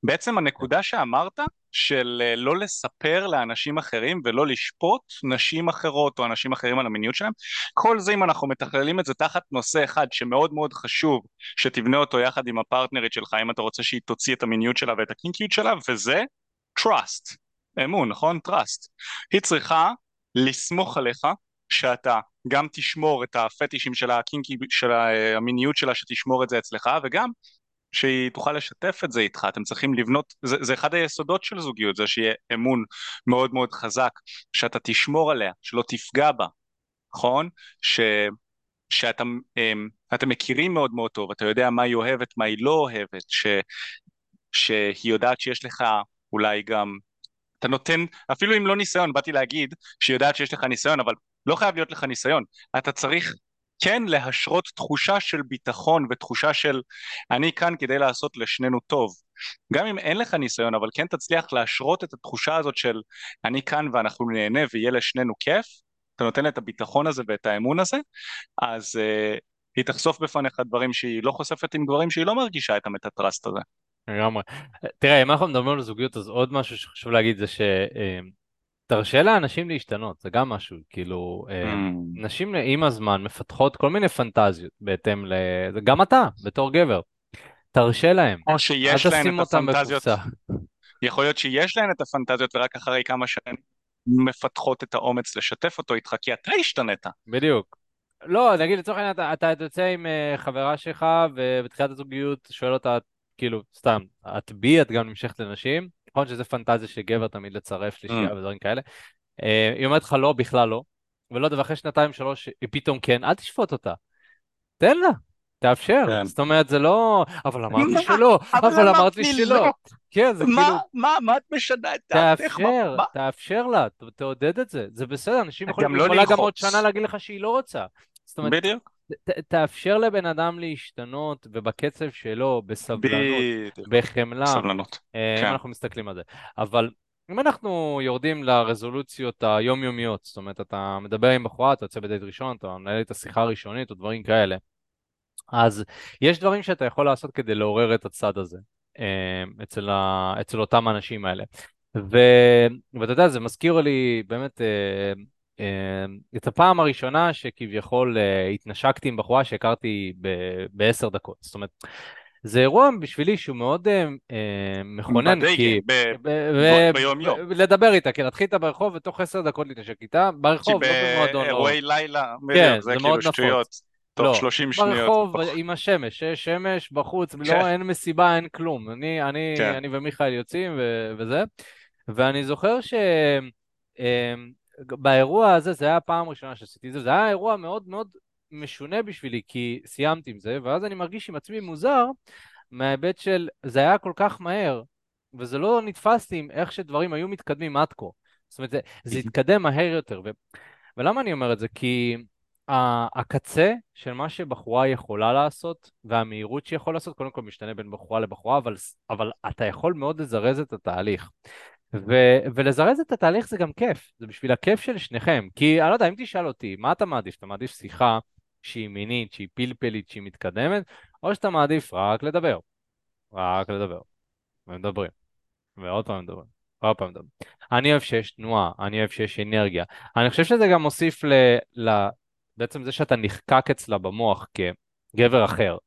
בעצם הנקודה שאמרת, של אה, לא לספר לאנשים אחרים ולא לשפוט נשים אחרות או אנשים אחרים על המיניות שלהם, כל זה אם אנחנו מתכללים את זה תחת נושא אחד שמאוד מאוד חשוב שתבנה אותו יחד עם הפרטנרית שלך, אם אתה רוצה שהיא תוציא את המיניות שלה ואת הקינקיות שלה, וזה trust, אמון, נכון? trust. היא צריכה לסמוך עליך שאתה גם תשמור את הפטישים של הקינקי, של המיניות שלה, שתשמור את זה אצלך, וגם שהיא תוכל לשתף את זה איתך, אתם צריכים לבנות, זה, זה אחד היסודות של זוגיות, זה שיהיה אמון מאוד מאוד חזק, שאתה תשמור עליה, שלא תפגע בה, נכון? ש, שאתם אמ, מכירים מאוד מאוד טוב, אתה יודע מה היא אוהבת, מה היא לא אוהבת, ש, שהיא יודעת שיש לך אולי גם, אתה נותן, אפילו אם לא ניסיון, באתי להגיד שהיא יודעת שיש לך ניסיון, אבל לא חייב להיות לך ניסיון, אתה צריך כן להשרות תחושה של ביטחון ותחושה של אני כאן כדי לעשות לשנינו טוב. גם אם אין לך ניסיון, אבל כן תצליח להשרות את התחושה הזאת של אני כאן ואנחנו נהנה ויהיה לשנינו כיף, אתה נותן את הביטחון הזה ואת האמון הזה, אז uh, היא תחשוף בפניך דברים שהיא לא חושפת עם דברים שהיא לא מרגישה את הטראסט הזה. לגמרי. תראה, אם אנחנו מדברים על זוגיות, אז עוד משהו שחשוב להגיד זה ש... אה, תרשה לאנשים להשתנות, זה גם משהו, כאילו, אה, mm. נשים עם הזמן מפתחות כל מיני פנטזיות בהתאם ל... גם אתה, בתור גבר. תרשה להם. או שיש להם את הפנטזיות. יכול להיות שיש להם את הפנטזיות ורק אחרי כמה שנים מפתחות את האומץ לשתף אותו איתך, כי אתה השתנית. בדיוק. לא, נגיד לצורך העניין, אתה, אתה יוצא עם uh, חברה שלך ובתחילת הזוגיות שואל אותה, כאילו, סתם, את בי, את גם נמשכת לנשים, נכון שזה פנטזיה של גבר תמיד לצרף שלישייה mm. ודברים כאלה. אה, היא אומרת לך לא, בכלל לא, ולא יודע, ואחרי שנתיים שלוש היא פתאום כן, אל תשפוט אותה. תן לה, תאפשר. כן. זאת אומרת, זה לא, אבל אמרתי שלא, אבל אמרת לי שלא. לא. כן, זה כאילו... מה, מה את משנה את דעתך? תאפשר, תאפשר לה, תעודד את זה. זה בסדר, אנשים יכולים, לא יכולה גם עוד שנה להגיד לך שהיא לא רוצה. בדיוק. ת, תאפשר לבן אדם להשתנות ובקצב שלו, בסבלנות, ב... בחמלה. בסבלנות. אה, כן. אם אנחנו מסתכלים על זה. אבל אם אנחנו יורדים לרזולוציות היומיומיות, זאת אומרת, אתה מדבר עם בחורה, אתה יוצא בדייט ראשון, אתה מנהל את השיחה הראשונית או דברים כאלה, אז יש דברים שאתה יכול לעשות כדי לעורר את הצד הזה אה, אצל, ה... אצל אותם האנשים האלה. ו... ואתה יודע, זה מזכיר לי באמת אה, את הפעם הראשונה שכביכול אה, התנשקתי עם בחורה שהכרתי בעשר דקות. זאת אומרת, זה אירוע בשבילי שהוא מאוד אה, אה, מכונן, כי... ביום יום. לדבר איתה, כי להתחיל איתה ברחוב ותוך עשר דקות להתנשק איתה, ברחוב, לא במועדון. כי באירועי לילה, כן, זה כאילו שטויות. תוך לא, 30 שניות. ברחוב עם השמש, שמש בחוץ, לא, כן. לא, אין מסיבה, אין כלום. אני, אני, כן. אני ומיכאל יוצאים ו, וזה, ואני זוכר ש... באירוע הזה, זה היה הפעם הראשונה שעשיתי את זה, זה היה אירוע מאוד מאוד משונה בשבילי, כי סיימתי עם זה, ואז אני מרגיש עם עצמי מוזר, מההיבט של זה היה כל כך מהר, וזה לא נתפס לי עם איך שדברים היו מתקדמים עד כה. זאת אומרת, זה, זה התקדם מהר יותר. ו... ולמה אני אומר את זה? כי הקצה של מה שבחורה יכולה לעשות, והמהירות שהיא יכולה לעשות, קודם כל משתנה בין בחורה לבחורה, אבל, אבל אתה יכול מאוד לזרז את התהליך. ו- ולזרז את התהליך זה גם כיף, זה בשביל הכיף של שניכם. כי אני לא יודע, אם תשאל אותי, מה אתה מעדיף? אתה מעדיף שיחה שהיא מינית, שהיא פלפלית, שהיא מתקדמת, או שאתה מעדיף רק לדבר? רק לדבר. ומדברים. ועוד פעם מדברים. עוד פעם מדברים. אני אוהב שיש תנועה, אני אוהב שיש אנרגיה. אני חושב שזה גם מוסיף ל... ל... בעצם זה שאתה נחקק אצלה במוח כ... גבר אחר.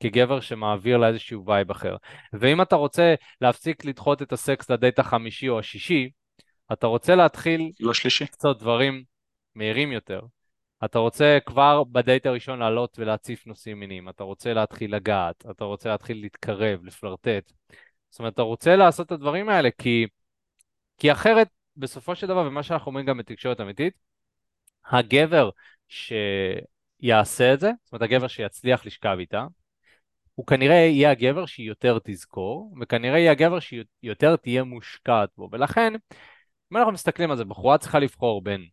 כגבר שמעביר לה איזשהו vibe אחר. ואם אתה רוצה להפסיק לדחות את הסקס לדייט החמישי או השישי, אתה רוצה להתחיל... לא שלישי. קצת דברים מהירים יותר. אתה רוצה כבר בדייט הראשון לעלות ולהציף נושאים מיניים, אתה רוצה להתחיל לגעת, אתה רוצה להתחיל להתקרב, לפלרטט. זאת אומרת, אתה רוצה לעשות את הדברים האלה, כי, כי אחרת, בסופו של דבר, ומה שאנחנו אומרים גם בתקשורת אמיתית, הגבר שיעשה את זה, זאת אומרת, הגבר שיצליח לשכב איתה, הוא כנראה יהיה הגבר שהיא יותר תזכור, וכנראה יהיה הגבר שהיא יותר תהיה מושקעת בו. ולכן, אם אנחנו מסתכלים על זה, בחורה צריכה לבחור בין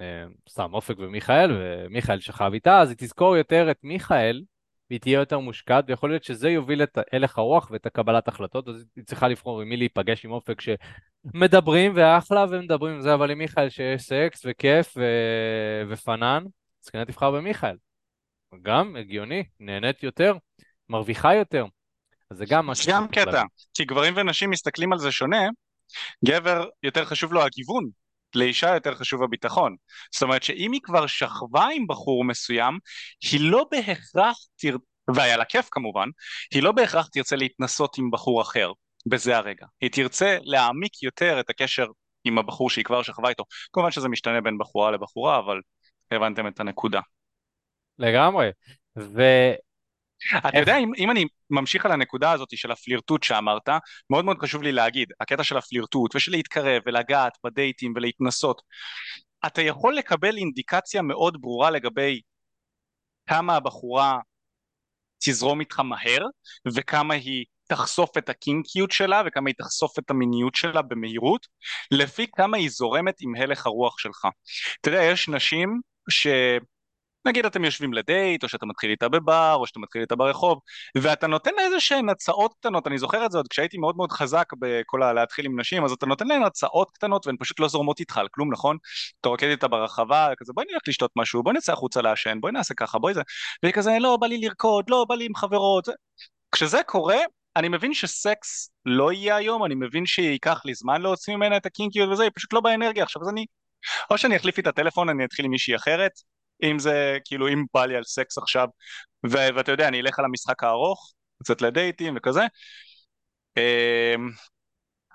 אה, סתם אופק ומיכאל, ומיכאל שכב איתה, אז היא תזכור יותר את מיכאל, והיא תהיה יותר מושקעת, ויכול להיות שזה יוביל את הלך הרוח ואת הקבלת החלטות, אז היא צריכה לבחור עם מי להיפגש עם אופק שמדברים ואחלה ומדברים וזה, אבל עם מיכאל שיש סקס וכיף ו... ופנן, אז כנראה תבחר במיכאל. גם הגיוני, נהנית יותר, מרוויחה יותר. אז זה גם משהו... גם קטע, כי גברים ונשים מסתכלים על זה שונה, גבר יותר חשוב לו הגיוון, לאישה יותר חשוב הביטחון. זאת אומרת שאם היא כבר שכבה עם בחור מסוים, היא לא בהכרח, תר... והיה לה כיף כמובן, היא לא בהכרח תרצה להתנסות עם בחור אחר בזה הרגע. היא תרצה להעמיק יותר את הקשר עם הבחור שהיא כבר שכבה איתו. כמובן שזה משתנה בין בחורה לבחורה, אבל הבנתם את הנקודה. לגמרי. ו... אתה יודע, אם, אם אני ממשיך על הנקודה הזאת של הפלירטוט שאמרת, מאוד מאוד חשוב לי להגיד, הקטע של הפלירטוט ושל להתקרב ולגעת בדייטים ולהתנסות, אתה יכול לקבל אינדיקציה מאוד ברורה לגבי כמה הבחורה תזרום איתך מהר וכמה היא תחשוף את הקינקיות שלה וכמה היא תחשוף את המיניות שלה במהירות לפי כמה היא זורמת עם הלך הרוח שלך. אתה יודע, יש נשים ש... נגיד אתם יושבים לדייט, או שאתה מתחיל איתה בבר, או שאתה מתחיל איתה ברחוב, ואתה נותן לה איזה שהן הצעות קטנות, אני זוכר את זה עוד כשהייתי מאוד מאוד חזק בכל ה... להתחיל עם נשים, אז אתה נותן להן הצעות קטנות והן פשוט לא זורמות איתך על כלום, נכון? אתה רוקד איתה ברחבה, כזה בואי נלך לשתות משהו, בואי נצא החוצה לעשן, בואי נעשה ככה, בואי זה, והיא כזה לא בא לי לרקוד, לא בא לי עם חברות, כשזה קורה, אני מבין שסקס לא יהיה היום, אני מבין שייקח לי זמן להוציא ממנה את הקינקיות וזה, היא פשוט לא באנרגיה. עכשיו, אז אני... או שאני אחליף את הטלפון, אני אתחיל עם מישהי אחרת, אם זה, כאילו, אם בא לי על סקס עכשיו, ו- ואתה יודע, אני אלך על המשחק הארוך, קצת לדייטים וכזה, אמ,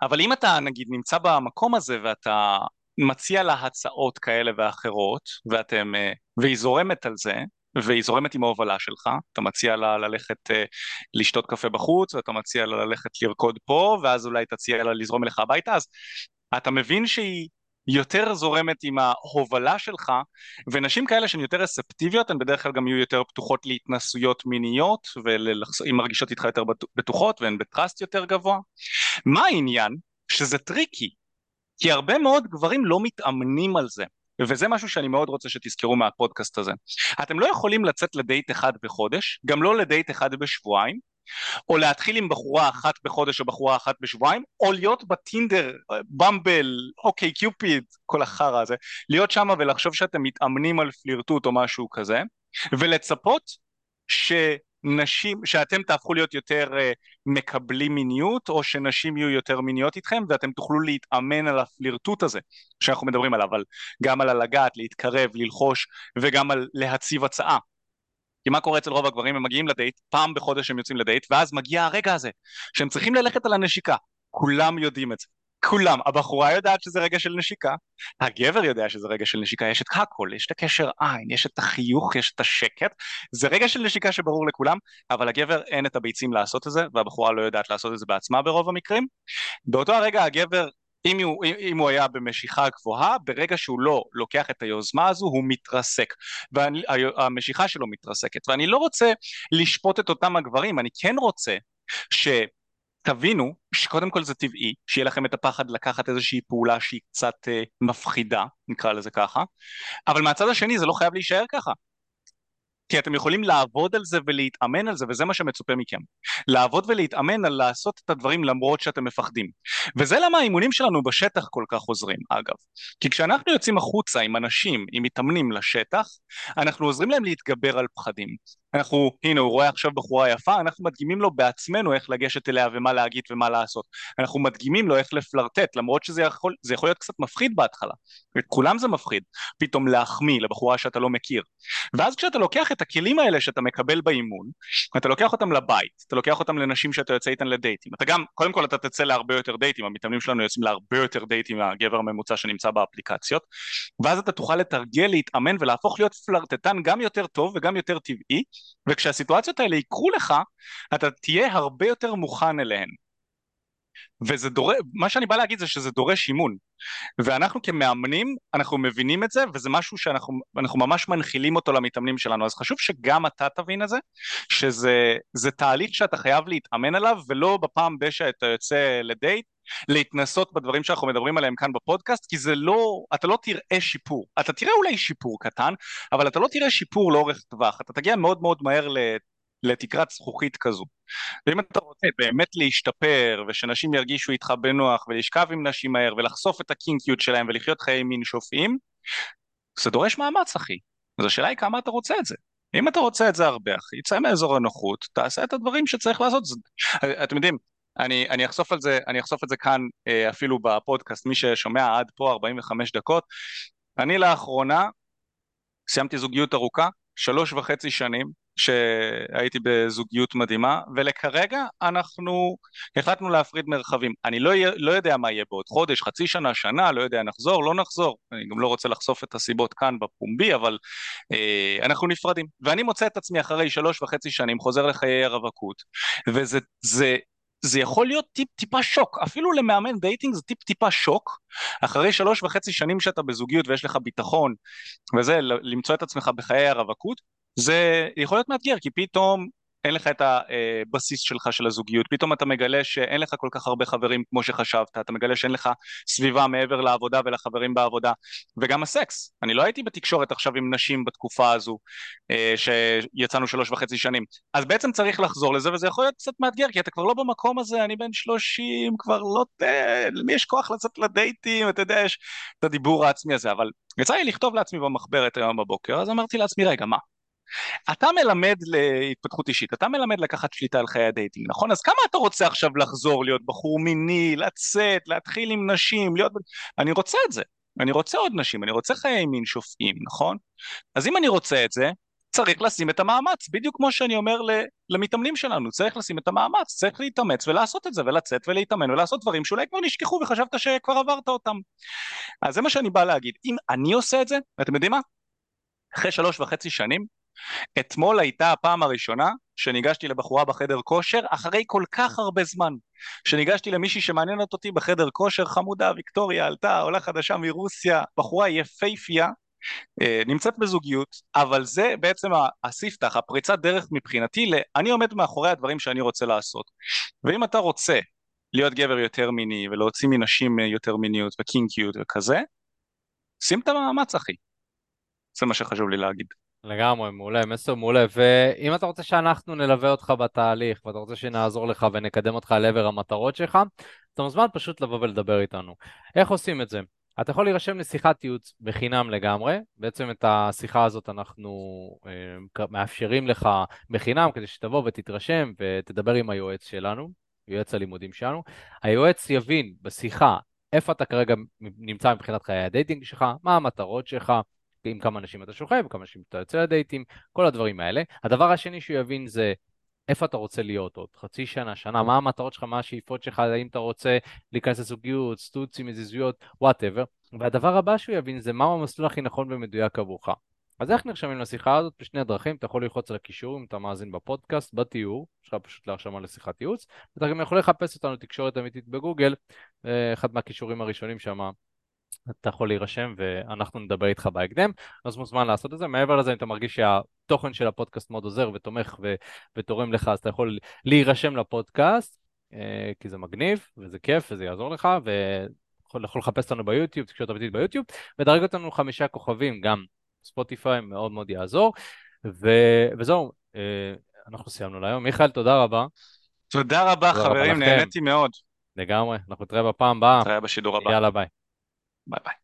אבל אם אתה, נגיד, נמצא במקום הזה ואתה מציע לה הצעות כאלה ואחרות, ואתם, אה, והיא זורמת על זה, והיא זורמת עם ההובלה שלך, אתה מציע לה ללכת אה, לשתות קפה בחוץ, ואתה מציע לה ללכת לרקוד פה, ואז אולי תציע לה לזרום אליך הביתה, אז אתה מבין שהיא יותר זורמת עם ההובלה שלך, ונשים כאלה שהן יותר רספטיביות, הן בדרך כלל גם יהיו יותר פתוחות להתנסויות מיניות, והן מרגישות איתך יותר בטוחות, והן ב trust יותר גבוה. מה העניין? שזה tricky, כי הרבה מאוד גברים לא מתאמנים על זה. וזה משהו שאני מאוד רוצה שתזכרו מהפודקאסט הזה. אתם לא יכולים לצאת לדייט אחד בחודש, גם לא לדייט אחד בשבועיים, או להתחיל עם בחורה אחת בחודש או בחורה אחת בשבועיים, או להיות בטינדר, במבל, אוקיי, קיופיד, כל החרא הזה, להיות שם ולחשוב שאתם מתאמנים על פלירטוט או משהו כזה, ולצפות שנשים, שאתם תהפכו להיות יותר uh, מקבלים מיניות, או שנשים יהיו יותר מיניות איתכם, ואתם תוכלו להתאמן על הפלירטוט הזה שאנחנו מדברים עליו, אבל גם על הלגעת, להתקרב, ללחוש, וגם על להציב הצעה. כי מה קורה אצל רוב הגברים? הם מגיעים לדייט, פעם בחודש הם יוצאים לדייט, ואז מגיע הרגע הזה, שהם צריכים ללכת על הנשיקה. כולם יודעים את זה. כולם. הבחורה יודעת שזה רגע של נשיקה, הגבר יודע שזה רגע של נשיקה, יש את הכל, יש את הקשר עין, יש את החיוך, יש את השקט, זה רגע של נשיקה שברור לכולם, אבל הגבר אין את הביצים לעשות את זה, והבחורה לא יודעת לעשות את זה בעצמה ברוב המקרים. באותו הרגע הגבר אם הוא, אם הוא היה במשיכה גבוהה, ברגע שהוא לא לוקח את היוזמה הזו, הוא מתרסק. והמשיכה שלו מתרסקת. ואני לא רוצה לשפוט את אותם הגברים, אני כן רוצה ש... תבינו שקודם כל זה טבעי, שיהיה לכם את הפחד לקחת איזושהי פעולה שהיא קצת אה, מפחידה, נקרא לזה ככה, אבל מהצד השני זה לא חייב להישאר ככה. כי אתם יכולים לעבוד על זה ולהתאמן על זה, וזה מה שמצופה מכם. לעבוד ולהתאמן על לעשות את הדברים למרות שאתם מפחדים. וזה למה האימונים שלנו בשטח כל כך עוזרים, אגב. כי כשאנחנו יוצאים החוצה עם אנשים, עם מתאמנים לשטח, אנחנו עוזרים להם להתגבר על פחדים. אנחנו, הנה הוא רואה עכשיו בחורה יפה, אנחנו מדגימים לו בעצמנו איך לגשת אליה ומה להגיד ומה לעשות. אנחנו מדגימים לו איך לפלרטט, למרות שזה יכול, יכול להיות קצת מפחיד בהתחלה. את כולם זה מפחיד, פתאום להחמיא לבחורה שאתה לא מכיר. ואז כשאתה לוקח את הכלים האלה שאתה מקבל באימון, אתה לוקח אותם לבית, אתה לוקח אותם לנשים שאתה יוצא איתן לדייטים. אתה גם, קודם כל אתה תצא להרבה יותר דייטים, המתאמנים שלנו יוצאים להרבה יותר דייטים מהגבר הממוצע שנמצא באפליקציות, ואז אתה תוכל לתרגל, להתאמן ולהפוך להיות פלרטטן גם יותר טוב וגם יותר טבעי, וכשהסיטואציות האלה יקרו לך, אתה תהיה הרבה יותר מוכן אליהן. וזה דורש, מה שאני בא להגיד זה שזה דורש אימון ואנחנו כמאמנים אנחנו מבינים את זה וזה משהו שאנחנו ממש מנחילים אותו למתאמנים שלנו אז חשוב שגם אתה תבין את זה שזה תהליך שאתה חייב להתאמן עליו ולא בפעם בשאתה יוצא לדייט להתנסות בדברים שאנחנו מדברים עליהם כאן בפודקאסט כי זה לא, אתה לא תראה שיפור, אתה תראה אולי שיפור קטן אבל אתה לא תראה שיפור לאורך טווח, אתה תגיע מאוד מאוד מהר לתקרת זכוכית כזו. ואם אתה רוצה באמת להשתפר ושנשים ירגישו איתך בנוח ולשכב עם נשים מהר ולחשוף את הקינקיות שלהם ולחיות חיי מין שופעים, זה דורש מאמץ אחי. אז השאלה היא כמה אתה רוצה את זה. אם אתה רוצה את זה הרבה אחי, צא מאזור הנוחות, תעשה את הדברים שצריך לעשות. אתם יודעים, אני, אני, אחשוף זה, אני אחשוף את זה כאן אה, אפילו בפודקאסט, מי ששומע עד פה 45 דקות. אני לאחרונה סיימתי זוגיות ארוכה, שלוש וחצי שנים, שהייתי בזוגיות מדהימה, ולכרגע אנחנו החלטנו להפריד מרחבים. אני לא, לא יודע מה יהיה בעוד חודש, חצי שנה, שנה, לא יודע נחזור, לא נחזור. אני גם לא רוצה לחשוף את הסיבות כאן בפומבי, אבל אה, אנחנו נפרדים. ואני מוצא את עצמי אחרי שלוש וחצי שנים חוזר לחיי הרווקות, וזה זה, זה יכול להיות טיפ טיפה שוק, אפילו למאמן דייטינג זה טיפ טיפה שוק, אחרי שלוש וחצי שנים שאתה בזוגיות ויש לך ביטחון וזה, למצוא את עצמך בחיי הרווקות, זה יכול להיות מאתגר כי פתאום אין לך את הבסיס שלך של הזוגיות, פתאום אתה מגלה שאין לך כל כך הרבה חברים כמו שחשבת, אתה מגלה שאין לך סביבה מעבר לעבודה ולחברים בעבודה, וגם הסקס, אני לא הייתי בתקשורת עכשיו עם נשים בתקופה הזו אה, שיצאנו שלוש וחצי שנים, אז בעצם צריך לחזור לזה וזה יכול להיות קצת מאתגר כי אתה כבר לא במקום הזה, אני בן שלושים, כבר לא, למי יש כוח לצאת לדייטים, אתה יודע, יש את הדיבור העצמי הזה, אבל יצא לי לכתוב לעצמי במחברת היום בבוקר, אז אמרתי לעצמי רגע מה אתה מלמד להתפתחות אישית, אתה מלמד לקחת שליטה על חיי הדייטינג, נכון? אז כמה אתה רוצה עכשיו לחזור להיות בחור מיני, לצאת, להתחיל עם נשים, להיות... אני רוצה את זה, אני רוצה עוד נשים, אני רוצה חיי מין שופעים, נכון? אז אם אני רוצה את זה, צריך לשים את המאמץ, בדיוק כמו שאני אומר למתאמנים שלנו, צריך לשים את המאמץ, צריך להתאמץ ולעשות את זה, ולצאת ולהתאמן ולעשות דברים שאולי כבר נשכחו וחשבת שכבר עברת אותם. אז זה מה שאני בא להגיד, אם אני עושה את זה, ואתם יודעים מה? אחרי שלוש וחצי שנים, אתמול הייתה הפעם הראשונה שניגשתי לבחורה בחדר כושר אחרי כל כך הרבה זמן. שניגשתי למישהי שמעניינת אותי בחדר כושר, חמודה, ויקטוריה עלתה, עולה חדשה מרוסיה, בחורה יפייפייה, אה, נמצאת בזוגיות, אבל זה בעצם הספתח, הפריצת דרך מבחינתי, אני עומד מאחורי הדברים שאני רוצה לעשות. ואם אתה רוצה להיות גבר יותר מיני ולהוציא מנשים יותר מיניות וקינקיות וכזה, שים את המאמץ אחי. זה מה שחשוב לי להגיד. לגמרי, מעולה, מסר מעולה. ואם אתה רוצה שאנחנו נלווה אותך בתהליך, ואתה רוצה שנעזור לך ונקדם אותך לעבר המטרות שלך, אתה מוזמן פשוט לבוא ולדבר איתנו. איך עושים את זה? אתה יכול להירשם לשיחת ייעוץ בחינם לגמרי, בעצם את השיחה הזאת אנחנו אה, מאפשרים לך בחינם כדי שתבוא ותתרשם ותדבר עם היועץ שלנו, יועץ הלימודים שלנו. היועץ יבין בשיחה איפה אתה כרגע נמצא מבחינת חיי הדייטינג שלך, מה המטרות שלך, עם כמה אנשים אתה שוכב, כמה אנשים אתה יוצא לדייטים, כל הדברים האלה. הדבר השני שהוא יבין זה איפה אתה רוצה להיות עוד חצי שנה, שנה, מה המטרות שלך, מה השאיפות שלך, האם אתה רוצה להיכנס לזוגיות, סטוצים, מזיזויות, whatever. והדבר הבא שהוא יבין זה מהו המסלול הכי נכון ומדויק עבורך. אז איך נרשמים לשיחה הזאת? בשני הדרכים, אתה יכול ללחוץ על הקישור אם אתה מאזין בפודקאסט, בתיאור, יש לך פשוט להרשמה לשיחת ייעוץ, אתה גם יכול לחפש אותנו תקשורת אמיתית בגוגל, אה, אחד מהקישורים הראשונים שם אתה יכול להירשם ואנחנו נדבר איתך בהקדם, אז מוזמן לעשות את זה. מעבר לזה, אם אתה מרגיש שהתוכן של הפודקאסט מאוד עוזר ותומך ו- ותורם לך, אז אתה יכול להירשם לפודקאסט, אה, כי זה מגניב וזה כיף וזה יעזור לך, ויכול לחפש אותנו ביוטיוב, תקשורת אמיתית ביוטיוב, ודרג אותנו חמישה כוכבים, גם ספוטיפיי מאוד מאוד יעזור. ו- וזהו, אה, אנחנו סיימנו להיום. מיכאל, תודה רבה. תודה רבה, תודה חברים, רבה נהניתי מאוד. לגמרי, אנחנו נתראה בפעם הבאה. נתראה בשידור הבא. יאללה, ביי. Bye bye.